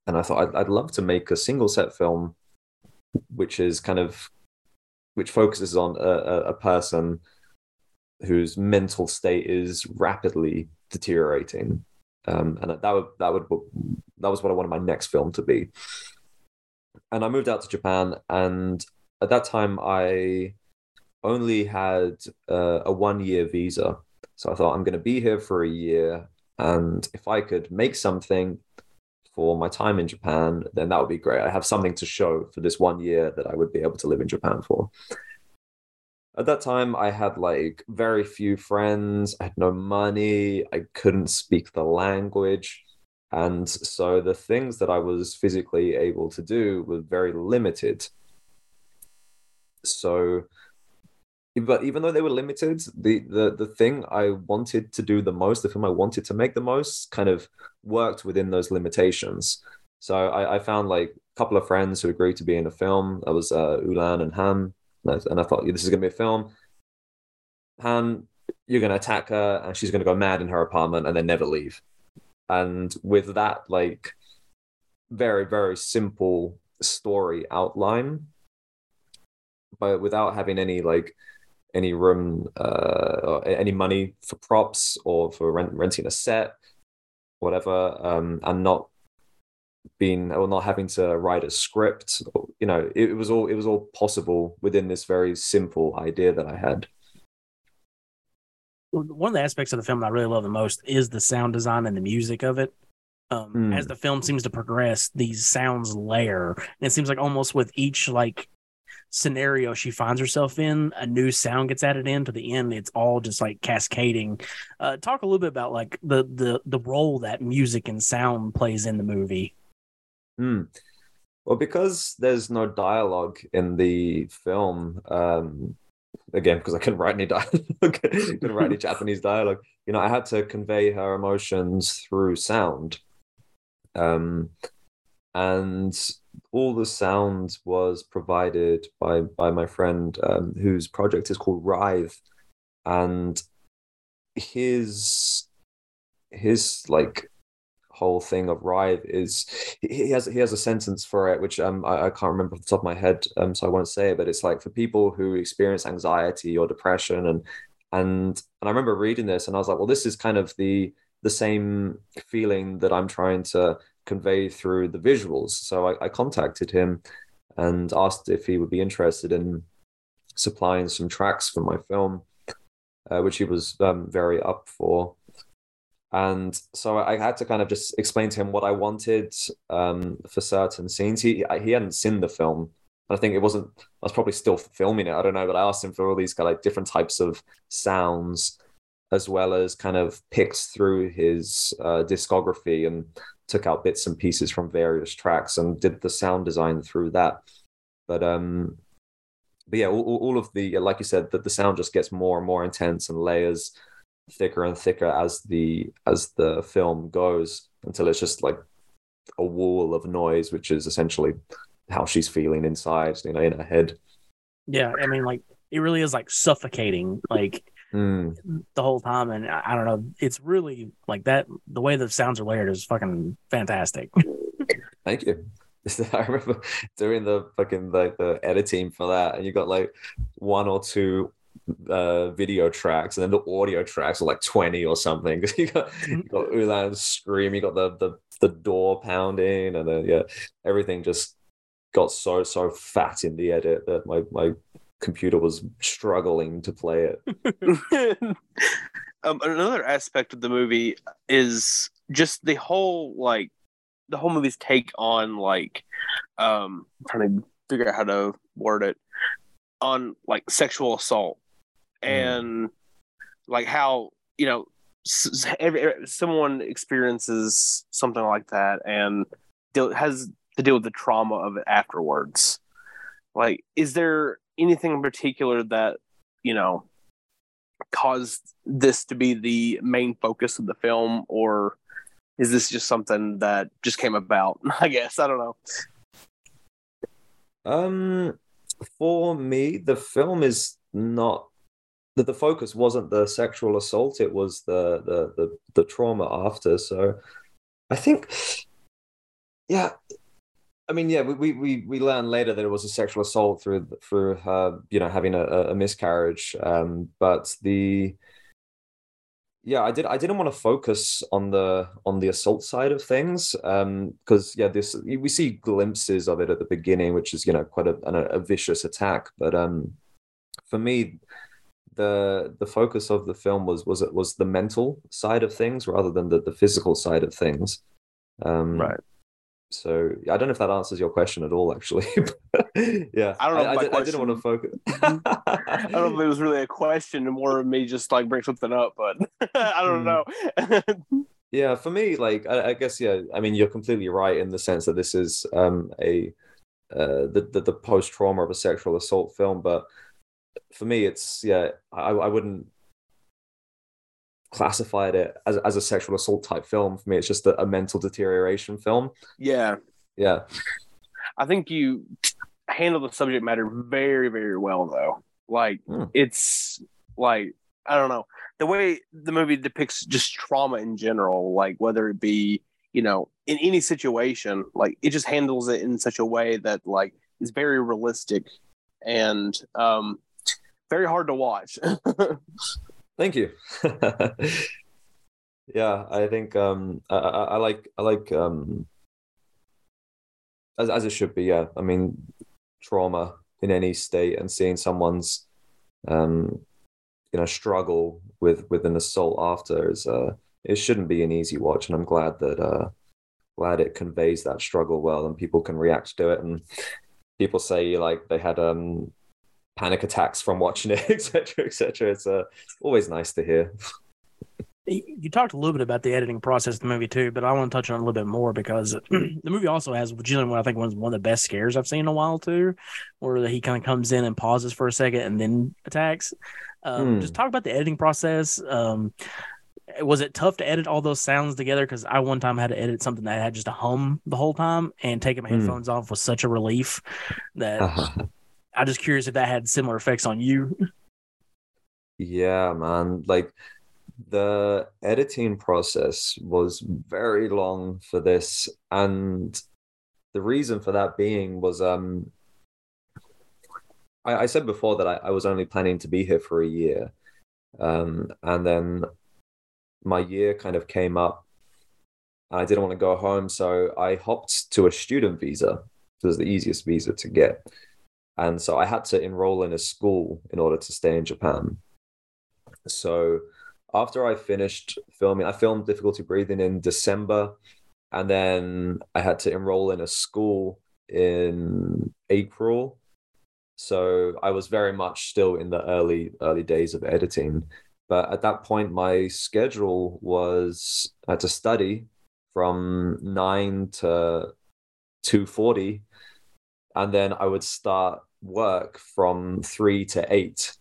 and i thought I'd, I'd love to make a single set film which is kind of which focuses on a, a, a person whose mental state is rapidly deteriorating um, and that would that would that was what i wanted my next film to be and i moved out to japan and at that time i only had uh, a one year visa. So I thought I'm going to be here for a year. And if I could make something for my time in Japan, then that would be great. I have something to show for this one year that I would be able to live in Japan for. At that time, I had like very few friends. I had no money. I couldn't speak the language. And so the things that I was physically able to do were very limited. So but even though they were limited, the the the thing I wanted to do the most, the film I wanted to make the most, kind of worked within those limitations. So I, I found like a couple of friends who agreed to be in the film. That was uh, Ulan and Han, and I, thought this is gonna be a film. Han, you're gonna attack her, and she's gonna go mad in her apartment and then never leave. And with that, like very very simple story outline, but without having any like any room uh, or any money for props or for rent, renting a set, whatever, um, and not being or not having to write a script. You know, it, it was all it was all possible within this very simple idea that I had. One of the aspects of the film I really love the most is the sound design and the music of it. Um, mm. As the film seems to progress, these sounds layer, and it seems like almost with each like scenario she finds herself in, a new sound gets added in to the end. It's all just like cascading. Uh, talk a little bit about like the the the role that music and sound plays in the movie. Hmm. Well, because there's no dialogue in the film, um, again, because I couldn't write any dialogue, couldn't write any Japanese dialogue. You know, I had to convey her emotions through sound. Um, and all the sound was provided by by my friend um, whose project is called Writhe, and his his like whole thing of Writhe is he has he has a sentence for it which um I, I can't remember off the top of my head um so I won't say it but it's like for people who experience anxiety or depression and and and I remember reading this and I was like well this is kind of the the same feeling that I'm trying to convey through the visuals. So I, I contacted him and asked if he would be interested in supplying some tracks for my film, uh, which he was um, very up for. And so I had to kind of just explain to him what I wanted um, for certain scenes. He he hadn't seen the film. I think it wasn't. I was probably still filming it. I don't know, but I asked him for all these kind of like different types of sounds, as well as kind of picks through his uh, discography and took out bits and pieces from various tracks and did the sound design through that. But um, but yeah, all, all of the like you said, that the sound just gets more and more intense and layers thicker and thicker as the as the film goes until it's just like a wall of noise, which is essentially how she's feeling inside, you know, in her head. Yeah, I mean, like it really is like suffocating. Like mm. the whole time. And I, I, don't know, it's really like that. The way the sounds are layered is fucking fantastic. Thank you. I remember doing the fucking like the editing for that, and you got like one or two uh video tracks and then the audio tracks are like 20 or something. Because you got you got Ulan screaming you got the the the door pounding and then yeah everything just got so so fat in the edit that my my computer was struggling to play it. um, another aspect of the movie is just the whole like the whole movie's take on like um I'm trying to figure out how to word it on like sexual assault mm. and like how you know someone experiences something like that and has to deal with the trauma of it afterwards. Like is there anything in particular that you know caused this to be the main focus of the film or is this just something that just came about? I guess i don't know. Um for me, the film is not the, the focus wasn't the sexual assault; it was the the the, the trauma after. So, I think, yeah, I mean, yeah, we we we learned later that it was a sexual assault through through her, you know, having a, a miscarriage. Um, but the yeah, I did. I didn't want to focus on the on the assault side of things, um, because yeah, this we see glimpses of it at the beginning, which is you know quite a a, a vicious attack. But um, for me, the the focus of the film was was it was the mental side of things rather than the the physical side of things. Um, Right. So I don't know if that answers your question at all, actually. yeah, I don't know if I, did, I didn't want to focus. I don't know if it was really a question more of me just like bring something up, but I don't Hmm. know. Yeah, for me, like I, I guess, yeah. I mean, you're completely right in the sense that this is um, a uh, the the, the post trauma of a sexual assault film, but for me, it's yeah, I, I wouldn't classify it as as a sexual assault type film. For me, it's just a, a mental deterioration film. yeah. Yeah, I think you handle the subject matter very, very well, though. Like Hmm. it's like I don't know the way the movie depicts just trauma in general, like whether it be you know in any situation, like it just handles it in such a way that like is very realistic and um very hard to watch. thank you. yeah, I think um, I, I, I like I like um, as as it should be. Yeah, I mean, trauma in any state and seeing someone's um, you know struggle with with an assault after is uh, it shouldn't be an easy watch, and I'm glad that uh, glad it conveys that struggle well and people can react to it and people say like they had um panic attacks from watching it etc etc it's uh, always nice to hear You talked a little bit about the editing process of the movie too, but I want to touch on it a little bit more because the movie also has generally what I think was one of the best scares I've seen in a while too, where he kind of comes in and pauses for a second and then attacks. Um, Hmm. Just talk about the editing process. Um, was it tough to edit all those sounds together? Because I one time had to edit something that had just a hum the whole time, and taking my Hmm. headphones off was such a relief that Uh-huh. I'm just curious if that had similar effects on you. Yeah, man. Like the editing process was very long for this. And the reason for that being was um I, I said before that I, I was only planning to be here for a year. Um and then my year kind of came up and I didn't want to go home, so I hopped to a student visa. It was the easiest visa to get. And so I had to enroll in a school in order to stay in Japan. So after I finished filming, I filmed Difficulty Breathing in December, and then I had to enroll in a school in April. So I was very much still in the early early days of editing. But at that point, my schedule was I had to study from nine to two forty, and then I would start work from three to eight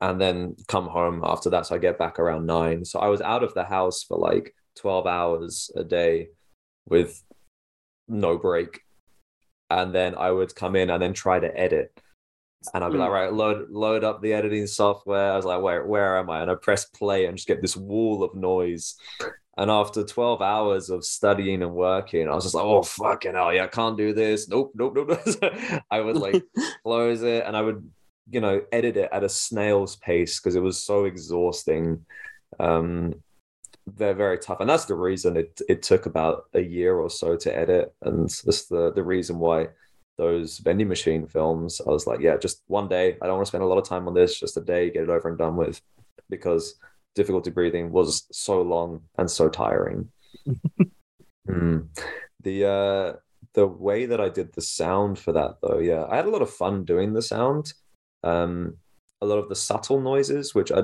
and then come home after that. So I get back around nine. So I was out of the house for like 12 hours a day with no break. And then I would come in and then try to edit. And I'd be like, right, load load up the editing software. I was like, where where am I? And I press play and just get this wall of noise. And after 12 hours of studying and working, I was just like, oh fucking hell, yeah, I can't do this. Nope, nope, nope. I would like close it and I would you know edit it at a snail's pace because it was so exhausting um they're very tough and that's the reason it it took about a year or so to edit and that's the the reason why those vending machine films i was like yeah just one day. I don't want to spend a lot of time on this just a day get it over and done with because difficulty breathing was so long and so tiring. Mm. the uh the way that i did the sound for that though yeah i had a lot of fun doing the sound. Um, a lot of the subtle noises, which I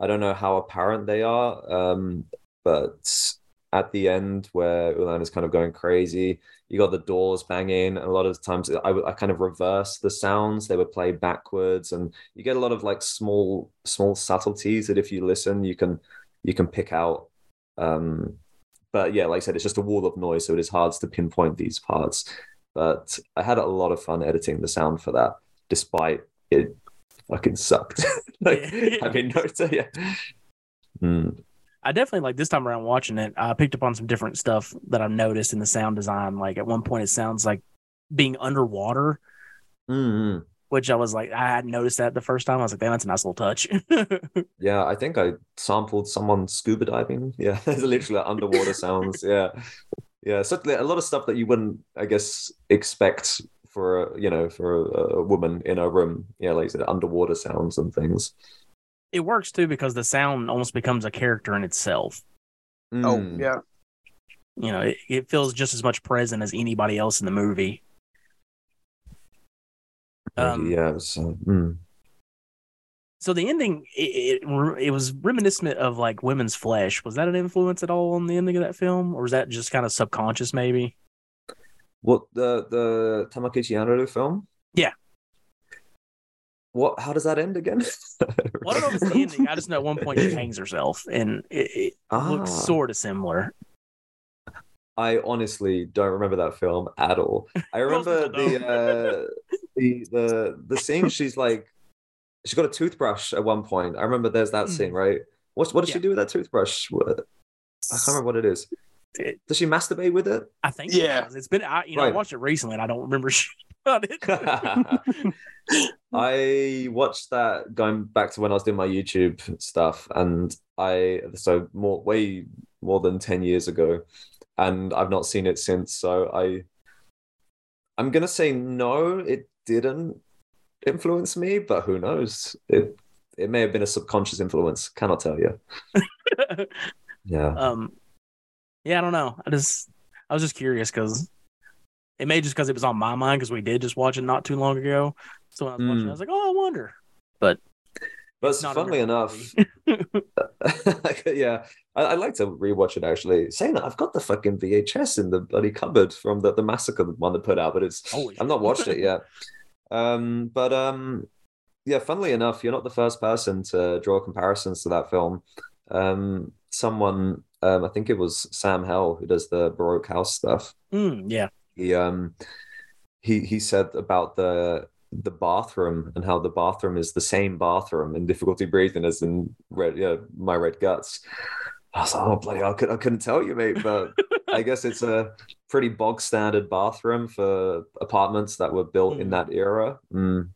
I don't know how apparent they are, um, but at the end where Ulan is kind of going crazy, you got the doors banging. And a lot of times I I kind of reverse the sounds; they would play backwards, and you get a lot of like small small subtleties that if you listen, you can you can pick out. Um, but yeah, like I said, it's just a wall of noise, so it is hard to pinpoint these parts. but I had a lot of fun editing the sound for that, despite it fucking sucked. like, having no, yeah. Mm, I definitely like this time around watching it. I picked up on some different stuff that I've noticed in the sound design. Like at one point, it sounds like being underwater, mm, mm. which I was like, I hadn't noticed that the first time. I was like, damn, that's a nice little touch. Yeah, I think I sampled someone scuba diving. Yeah, there's literally like underwater sounds. Yeah, yeah, certainly a lot of stuff that you wouldn't, I guess, expect for a, you know for a, a woman in a room. Yeah, like you said, underwater sounds and things. It works too because the sound almost becomes a character in itself. Oh Mm, yeah. You know, it, it feels just as much present as anybody else in the movie. Um, yeah. So, mm. So the ending, it, it it was reminiscent of like Women's Flesh. Was that an influence at all on the ending of that film, or was that just kind of subconscious, maybe? What the the Tamakichi Anaru film? Yeah. What? How does that end again? Well, I don't know if it's the ending. I just know at one point she hangs herself, and it, it looks Ah. sort of similar. I honestly don't remember that film at all. I remember the uh, the the the scene. She's like, she's got a toothbrush at one point. I remember there's that scene, right? What what does she Hmm. Do with that toothbrush? What- I can't remember what it is. It- Does she masturbate with it? I think Yeah. it was. it's been. I, you know, I watched it recently, and I don't remember about it. I watched that going back to when I was doing my YouTube stuff, and I so more way more than ten years ago, and I've not seen it since. So I, I'm gonna say no, it didn't influence me, but who knows? It it may have been a subconscious influence. Cannot tell you. Yeah. um, yeah, I don't know. I just, I was just curious because it may just because it was on my mind because we did just watch it not too long ago. So when I was watching, Mm. I was like, oh, I wonder. But but a funnily enough, yeah, I, I'd like to rewatch it actually. Saying that, I've got the fucking VHS in the bloody cupboard from the, the massacre one that put out, but it's Holy I've not watched it yet. Um, but um, yeah, funnily enough, you're not the first person to draw comparisons to that film. Um, someone, um, I think it was Sam Hell who does the Baroque House stuff. Mm, yeah. He um, he he said about the the bathroom and how the bathroom is the same bathroom in difficulty breathing as in red yeah my red guts i was like oh bloody I, could, I couldn't tell you mate but i guess it's a pretty bog standard bathroom for apartments that were built in Mm. that era Mm.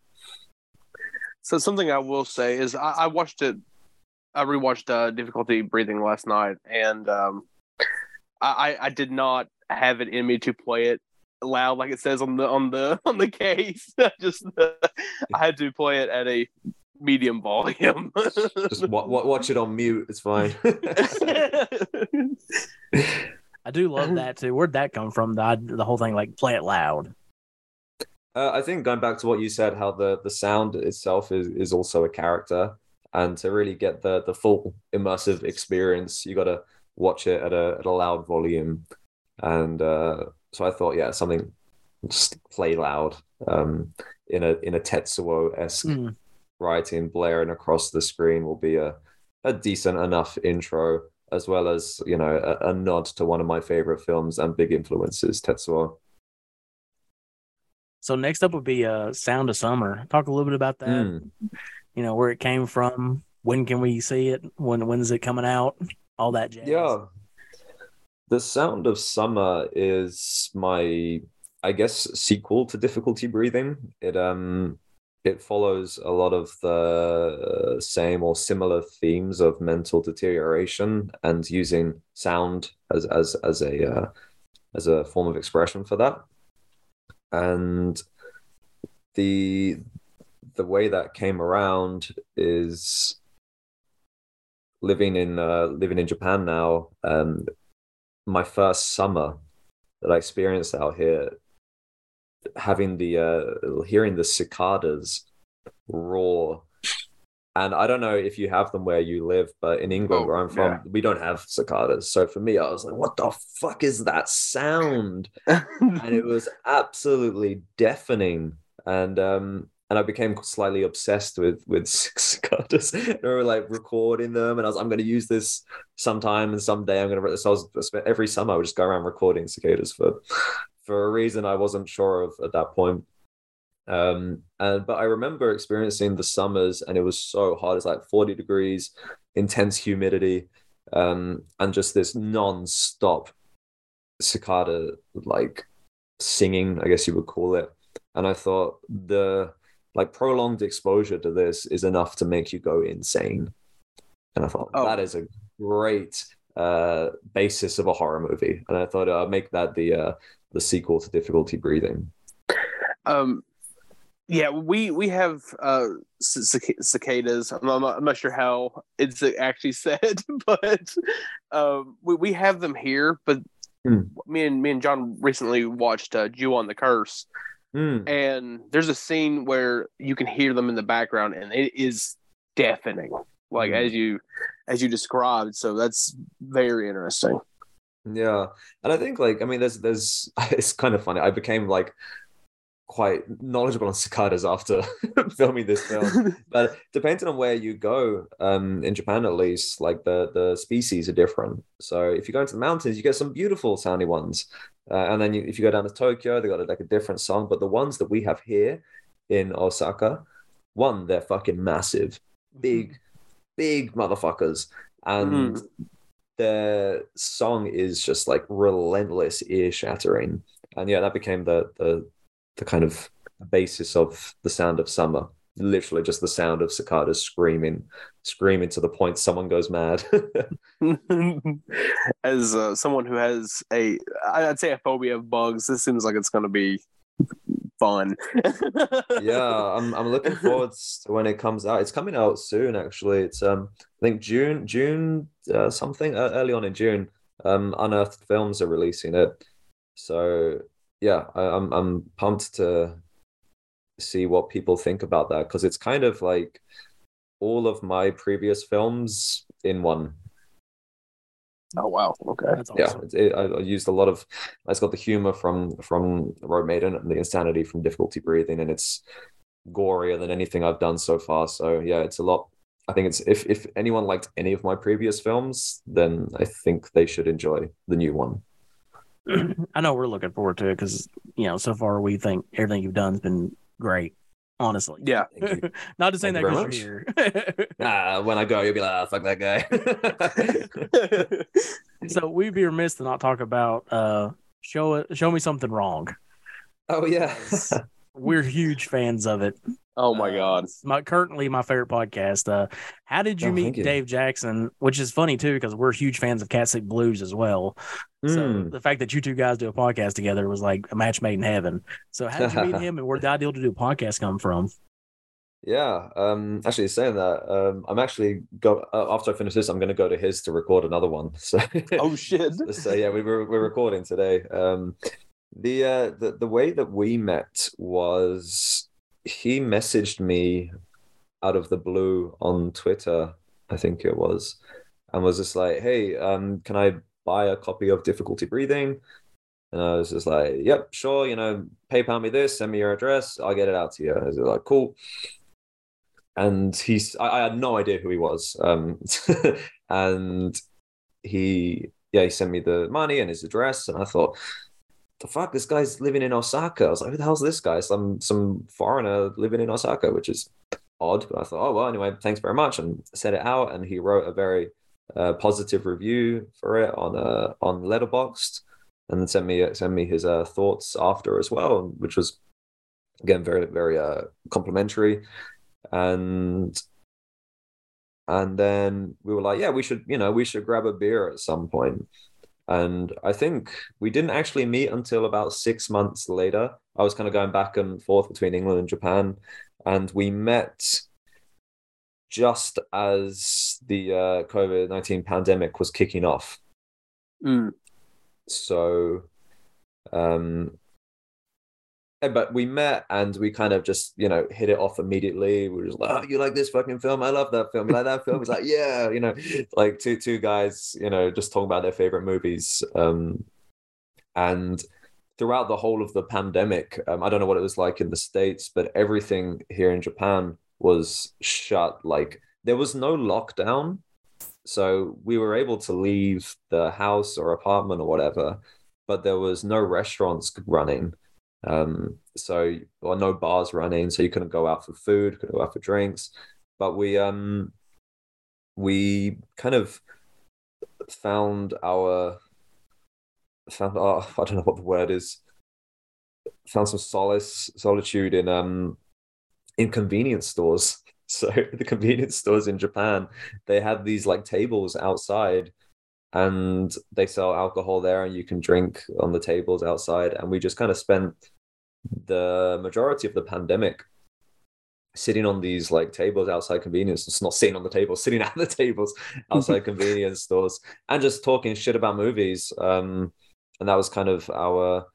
So something I will say is I, I watched it. I rewatched uh, Difficulty Breathing last night, and um, I I did not have it in me to play it loud like it says on the on the on the case. Just I had to play it at a medium volume. just wa- wa- watch it on mute it's fine I do love that too. Where'd that come from? The, the whole thing, like, play it loud. Uh, I think going back to what you said, how the the sound itself is is also a character, and to really get the the full immersive experience, you got to watch it at a at a loud volume, and uh, so I thought, yeah, something just play loud um, in a in a Tetsuo esque Mm. writing blaring across the screen will be a a decent enough intro, as well as you know a, a nod to one of my favorite films and big influences, Tetsuo. So next up would be uh, Sound of Summer. Talk a little bit about that. Mm. You know, where it came from. When can we see it? When when is it coming out? All that jazz. Yeah. The Sound of Summer is my, I guess, sequel to Difficulty Breathing. It um it follows a lot of the same or similar themes of mental deterioration and using sound as as as a uh, as a form of expression for that. And the the way that came around is living in uh, living in Japan now. Um, my first summer that I experienced out here, having the uh, hearing the cicadas roar. And I don't know if you have them where you live, but in England, Oh, where I'm from, yeah. we don't have cicadas. So for me, I was like, what the fuck is that sound? and it was absolutely deafening and um and I became slightly obsessed with with cicadas. and we were like recording them, and I was, I'm going to use this sometime, and someday I'm going to. So I was every summer I would just go around recording cicadas for for a reason I wasn't sure of at that point. Um, and but I remember experiencing the summers, and it was so hot. It's like forty degrees, intense humidity, um, and just this non-stop cicada like singing, I guess you would call it. And I thought the like prolonged exposure to this is enough to make you go insane. And I thought Oh. that is a great uh, basis of a horror movie. And I thought I'd make that the uh, the sequel to Difficulty Breathing. Um, yeah, we we have uh cic- cicadas. I'm not, I'm not sure how it's actually said, but um, we we have them here. But Hmm. me and me and John recently watched uh, Ju-On: The Curse, Hmm. and there's a scene where you can hear them in the background, and it is deafening, like Hmm. as you as you described. So that's very interesting. Yeah, and I think like I mean, there's there's it's kind of funny. I became like quite knowledgeable on cicadas after filming this film. but depending on where you go um in japan at least like the the species are different so if you go into the mountains you get some beautiful sounding ones uh, and then you, if you go down to tokyo they got like a different song but the ones that we have here in osaka one they're fucking massive. Big big motherfuckers. And their song is just like relentless ear shattering. And yeah that became the the the kind of basis of the sound of summer literally just the sound of cicadas screaming screaming to the point someone goes mad. As uh, someone who has a, I'd say a phobia of bugs, this seems like it's going to be fun. yeah i'm i'm looking forward to when it comes out. It's coming out soon actually. It's um i think june june uh, something uh, early on in june um unearthed films are releasing it. So yeah I, i'm i'm pumped to see what people think about that because it's kind of like all of my previous films in one Oh wow! Okay. That's yeah it, it, I, I used a lot of it's got the humor from from Rope Maiden and the insanity from difficulty breathing and it's gorier than anything i've done so far so yeah it's a lot i think it's if if anyone liked any of my previous films then i think they should enjoy the new one I know we're looking forward to it because you know so far we think everything you've done has been great. Honestly, Yeah. Not to say that because you're here. when i go you'll be like ah, fuck that guy so we'd be remiss to not talk about uh show it show me something wrong. oh yeah We're huge fans of it. Oh my Uh, god. it's my currently my favorite podcast. Uh, how did you Oh, meet you. Dave Jackson? Which is funny too because we're huge fans of Cat Sick Blues as well. So Mm. the fact that you two guys do a podcast together was like a match made in heaven. So how did you meet him, and where did the idea to do a podcast come from? Yeah, um, actually saying that, um, I'm actually go uh, after I finish this, I'm going to go to his to record another one. So, Oh shit. so yeah, we were we're recording today. Um, the uh, the the way that we met was he messaged me out of the blue on Twitter, I think it was, and was just like, "Hey, um, can I buy a copy of Difficulty Breathing?" And I was just like, "Yep, sure. You know, PayPal me this, send me your address, I'll get it out to you." I was like, "Cool." And he's, I, I had no idea who he was, um, and he, yeah, he sent me the money and his address, and I thought, the fuck, this guy's living in Osaka. I was like, who the hell's this guy? Some some foreigner living in Osaka, which is odd. But I thought, oh well, anyway, thanks very much, and sent it out. And he wrote a very uh, positive review for it on uh, on Letterboxd, and sent me sent me his uh, thoughts after as well, which was again very very uh, complimentary. And and then we were like, yeah, we should, you know, we should grab a beer at some point. And I think we didn't actually meet until about six months later. I was kind of going back and forth between England and Japan, and we met just as the uh, COVID 19 pandemic was kicking off. Mm. So, um, but we met and we kind of just, you know, hit it off immediately. We were just like, oh, you like this fucking film? I love that film. Like that film? He's like, yeah, you know, like two two guys, you know, just talking about their favorite movies. Um, and throughout the whole of the pandemic, um, I don't know what it was like in the States, but everything here in Japan was shut. Like there was no lockdown. So we were able to leave the house or apartment or whatever but there was no restaurants running. Um, so or no bars running, so you couldn't go out for food, couldn't go out for drinks. But we um we kind of found our found our I don't know what the word is found some solace solitude in um in convenience stores so the convenience stores in Japan they had these like tables outside and they sell alcohol there and you can drink on the tables outside. And we just kind of spent the majority of the pandemic sitting on these like tables outside convenience it's not sitting on the tables sitting at the tables outside convenience stores and just talking shit about movies. Um and that was kind of our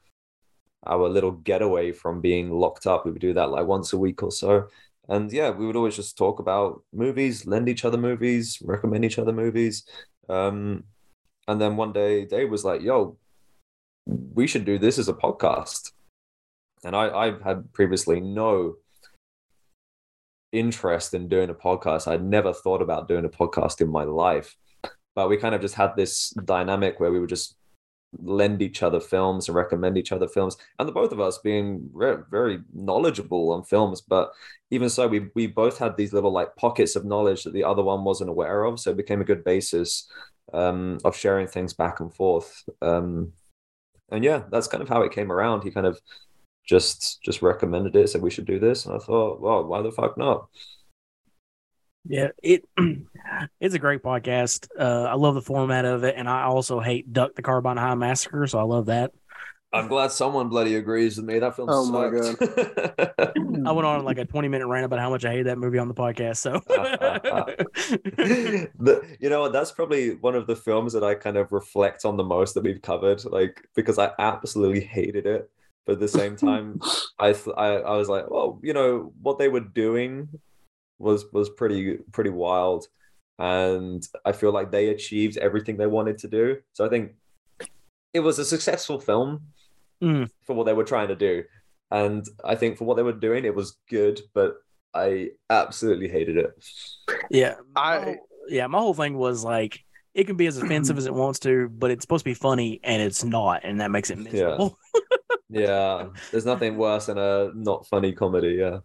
our little getaway from being locked up. We would do that like once a week or so. And yeah we would always just talk about movies lend each other movies recommend each other movies. Um and then one day Dave was like yo we should do this as a podcast and i i had previously no interest in doing a podcast. I'd never thought about doing a podcast in my life. But we kind of just had this dynamic where we would just lend each other films and recommend each other films. And the both of us being re- very knowledgeable on films, but even so, we we both had these little like pockets of knowledge that the other one wasn't aware of. So it became a good basis um, of sharing things back and forth. Um, and yeah, that's kind of how it came around. He kind of just just recommended it, said we should do this, and I thought, well, why the fuck not? Yeah, it it's a great podcast. Uh, I love the format of it, and I also hate Duck! The Carbine High Massacre, so I love that. I'm glad someone bloody agrees with me. That film Oh my sucked. I went on like a 20 minute rant about how much I hate that movie on the podcast. So, the, you know? That's probably one of the films that I kind of reflect on the most that we've covered, like because I absolutely hated it. But at the same time, I, th- I I was like, well, you know what they were doing was was pretty pretty wild, and I feel like they achieved everything they wanted to do. So I think it was a successful film Mm. for what they were trying to do, and I think for what they were doing, it was good. But I absolutely hated it. yeah, I- whole- yeah, my whole thing was like, it can be as offensive as it wants to, but it's supposed to be funny, and it's not, and that makes it miserable. Yeah, there's nothing worse than a not funny comedy. Yeah.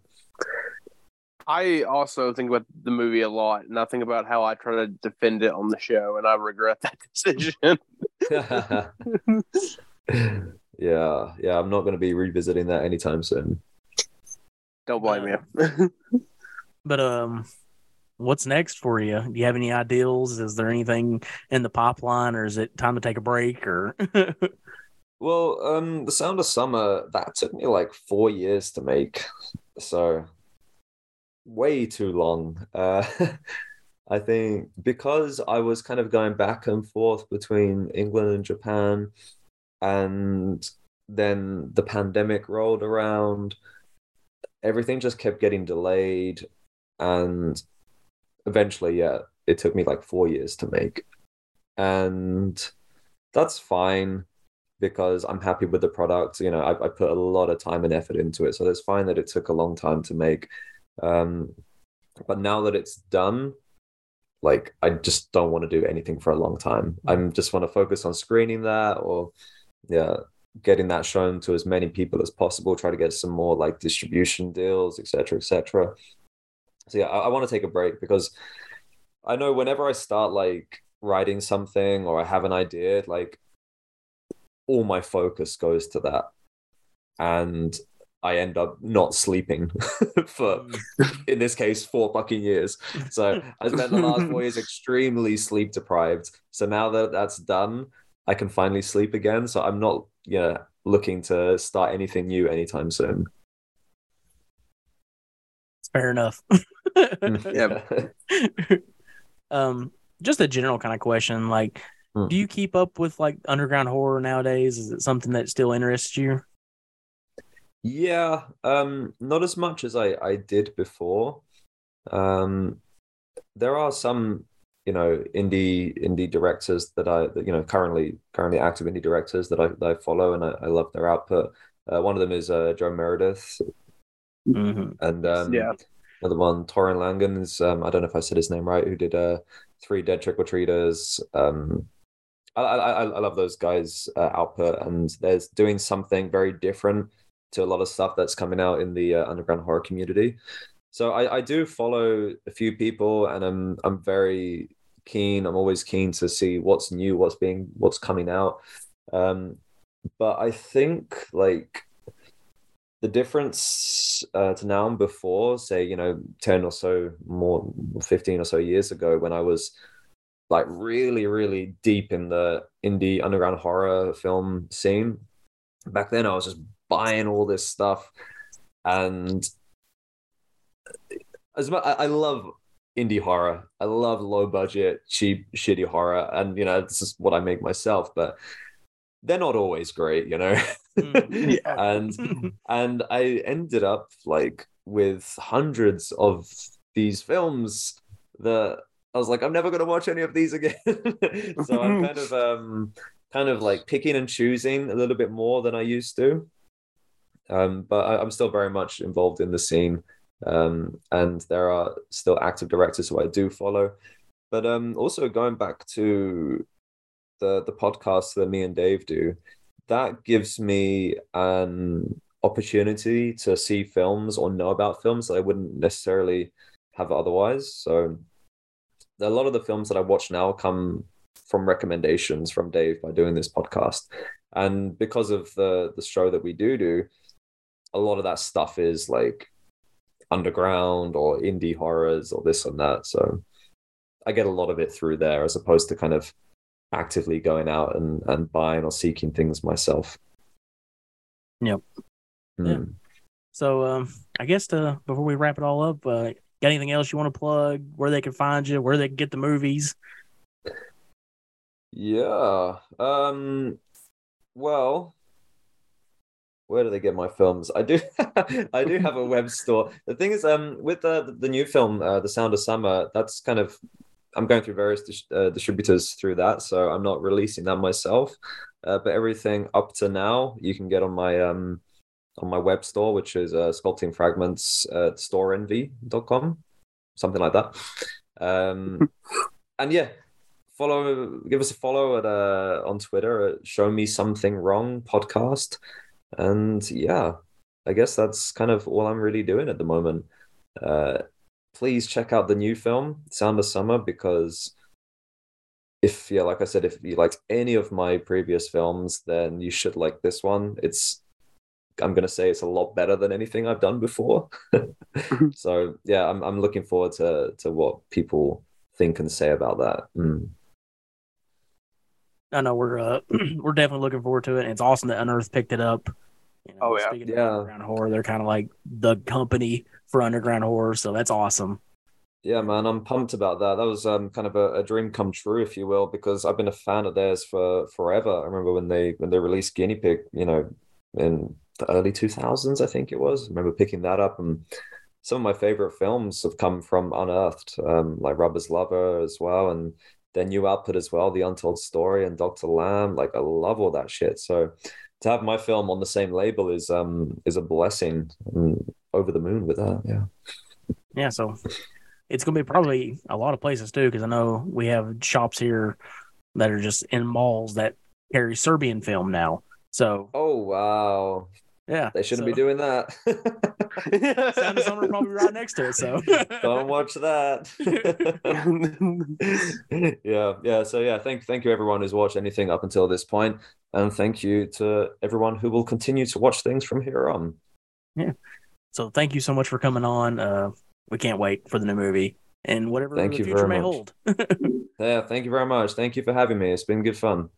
I also think about the movie a lot, and I think about how I try to defend it on the show, and I regret that decision. yeah, yeah. I'm not going to be revisiting that anytime soon. Don't blame you. But um, what's next for you? Do you have any ideals? Is there anything in the pipeline, or is it time to take a break? Or Well, um, The Sound of Summer that took me like four years to make, so way too long. Uh, I think because I was kind of going back and forth between England and Japan, and then the pandemic rolled around, everything just kept getting delayed, and eventually, yeah, it took me like four years to make, and that's fine because I'm happy with the product. You know, I, I put a lot of time and effort into it, so it's fine that it took a long time to make. Um, but now that it's done, like I just don't want to do anything for a long time. I just want to focus on screening that, or yeah, getting that shown to as many people as possible. Try to get some more like distribution deals, etc., etc. So yeah, I, I want to take a break because I know whenever I start like writing something or I have an idea, like all my focus goes to that and i end up not sleeping for mm. in this case four fucking years so i spent the last four years extremely sleep deprived so now that that's done i can finally sleep again so i'm not you know looking to start anything new anytime soon fair enough. Yeah. um, just a general kind of question, like. Hmm. Do you keep up with like underground horror nowadays? Is it something that still interests you? Yeah, um, not as much as I I did before. Um, there are some, you know, indie indie directors that I, that, you know, currently currently active indie directors that I that I follow and I, I love their output. Uh, one of them is uh, Joe Meredith, Mm-hmm. and um, Yeah. another one, Torin Langen is um, I don't know if I said his name right, who did uh, three Dead Trick or Treaters, um, I, I I love those guys' uh, output, and they're doing something very different to a lot of stuff that's coming out in the uh, underground horror community. So I, I do follow a few people, and I'm I'm very keen. I'm always keen to see what's new, what's being, what's coming out. Um, but I think like the difference uh, to now and before, say, you know, 10 or so more, 15 or so years ago, when I was like really, really deep in the indie underground horror film scene, back then I was just buying all this stuff. And as much, I love indie horror. I love low budget, cheap, shitty horror. And, you know, this is what I make myself. But they're not always great, you know. Mm, yeah. and and I ended up like with hundreds of these films that I was like, I'm never gonna watch any of these again. so I'm kind of um kind of like picking and choosing a little bit more than I used to. Um, but I, I'm still very much involved in the scene. Um, and there are still active directors who I do follow. But um, also going back to the the podcast that me and Dave do, that gives me an opportunity to see films or know about films that I wouldn't necessarily have otherwise. So a lot of the films that I watch now come from recommendations from Dave by doing this podcast. And because of the the show that we do do, a lot of that stuff is like underground or indie horrors or this and that. So I get a lot of it through there as opposed to kind of actively going out and, and buying or seeking things myself. Yep. Mm. Yeah. So um, I guess to, before we wrap it all up, uh, got anything else you want to plug? Where they can find you? Where they can get the movies? Yeah. Um. Well, where do they get my films? I do. I do have a web store. The thing is, um, with the the new film, uh, The Sound of Summer, that's kind of I'm going through various dis- uh, distributors through that, so I'm not releasing that myself. Uh, but everything up to now, you can get on my um on my web store, which is uh, sculpting fragments at storenvy.com, something like that. Um, and yeah, follow, give us a follow at uh on Twitter at Show Me Something Wrong podcast, and yeah, I guess that's kind of all I'm really doing at the moment. Uh, please check out the new film Sound of Summer because if yeah, like I said, if you liked any of my previous films, then you should like this one. It's I'm gonna say it's a lot better than anything I've done before. so yeah, I'm I'm looking forward to to what people think and say about that. Mm. I know we're uh, we're definitely looking forward to it. And it's awesome that Unearth picked it up. You know, Oh, yeah. Speaking of Yeah. underground horror, they're kind of like the company for underground horror, so that's awesome. Yeah, man, I'm pumped about that. That was um, kind of a, a dream come true, if you will, because I've been a fan of theirs for forever. I remember when they when they released Guinea Pig, you know, in the early 2000s, I think it was. I remember picking that up, and some of my favorite films have come from Unearthed, um, like Rubber's Lover as well, and their new output as well, The Untold Story and Dr. Lamb. Like, I love all that shit. So to have my film on the same label is um is a blessing. I'm over the moon with that. Yeah. Yeah, so it's gonna be probably a lot of places too, because I know we have shops here that are just in malls that carry Serbian film now. So Oh wow. Yeah, They shouldn't so, be doing that. Sound of Summer probably right next to it. So Don't watch that. yeah, yeah. So yeah, thank thank you everyone who's watched anything up until this point, and thank you to everyone who will continue to watch things from here on. Yeah. So thank you so much for coming on. Uh, we can't wait for the new movie and whatever Thank the you future may much. hold. Yeah, thank you very much. Thank you for having me. It's been good fun.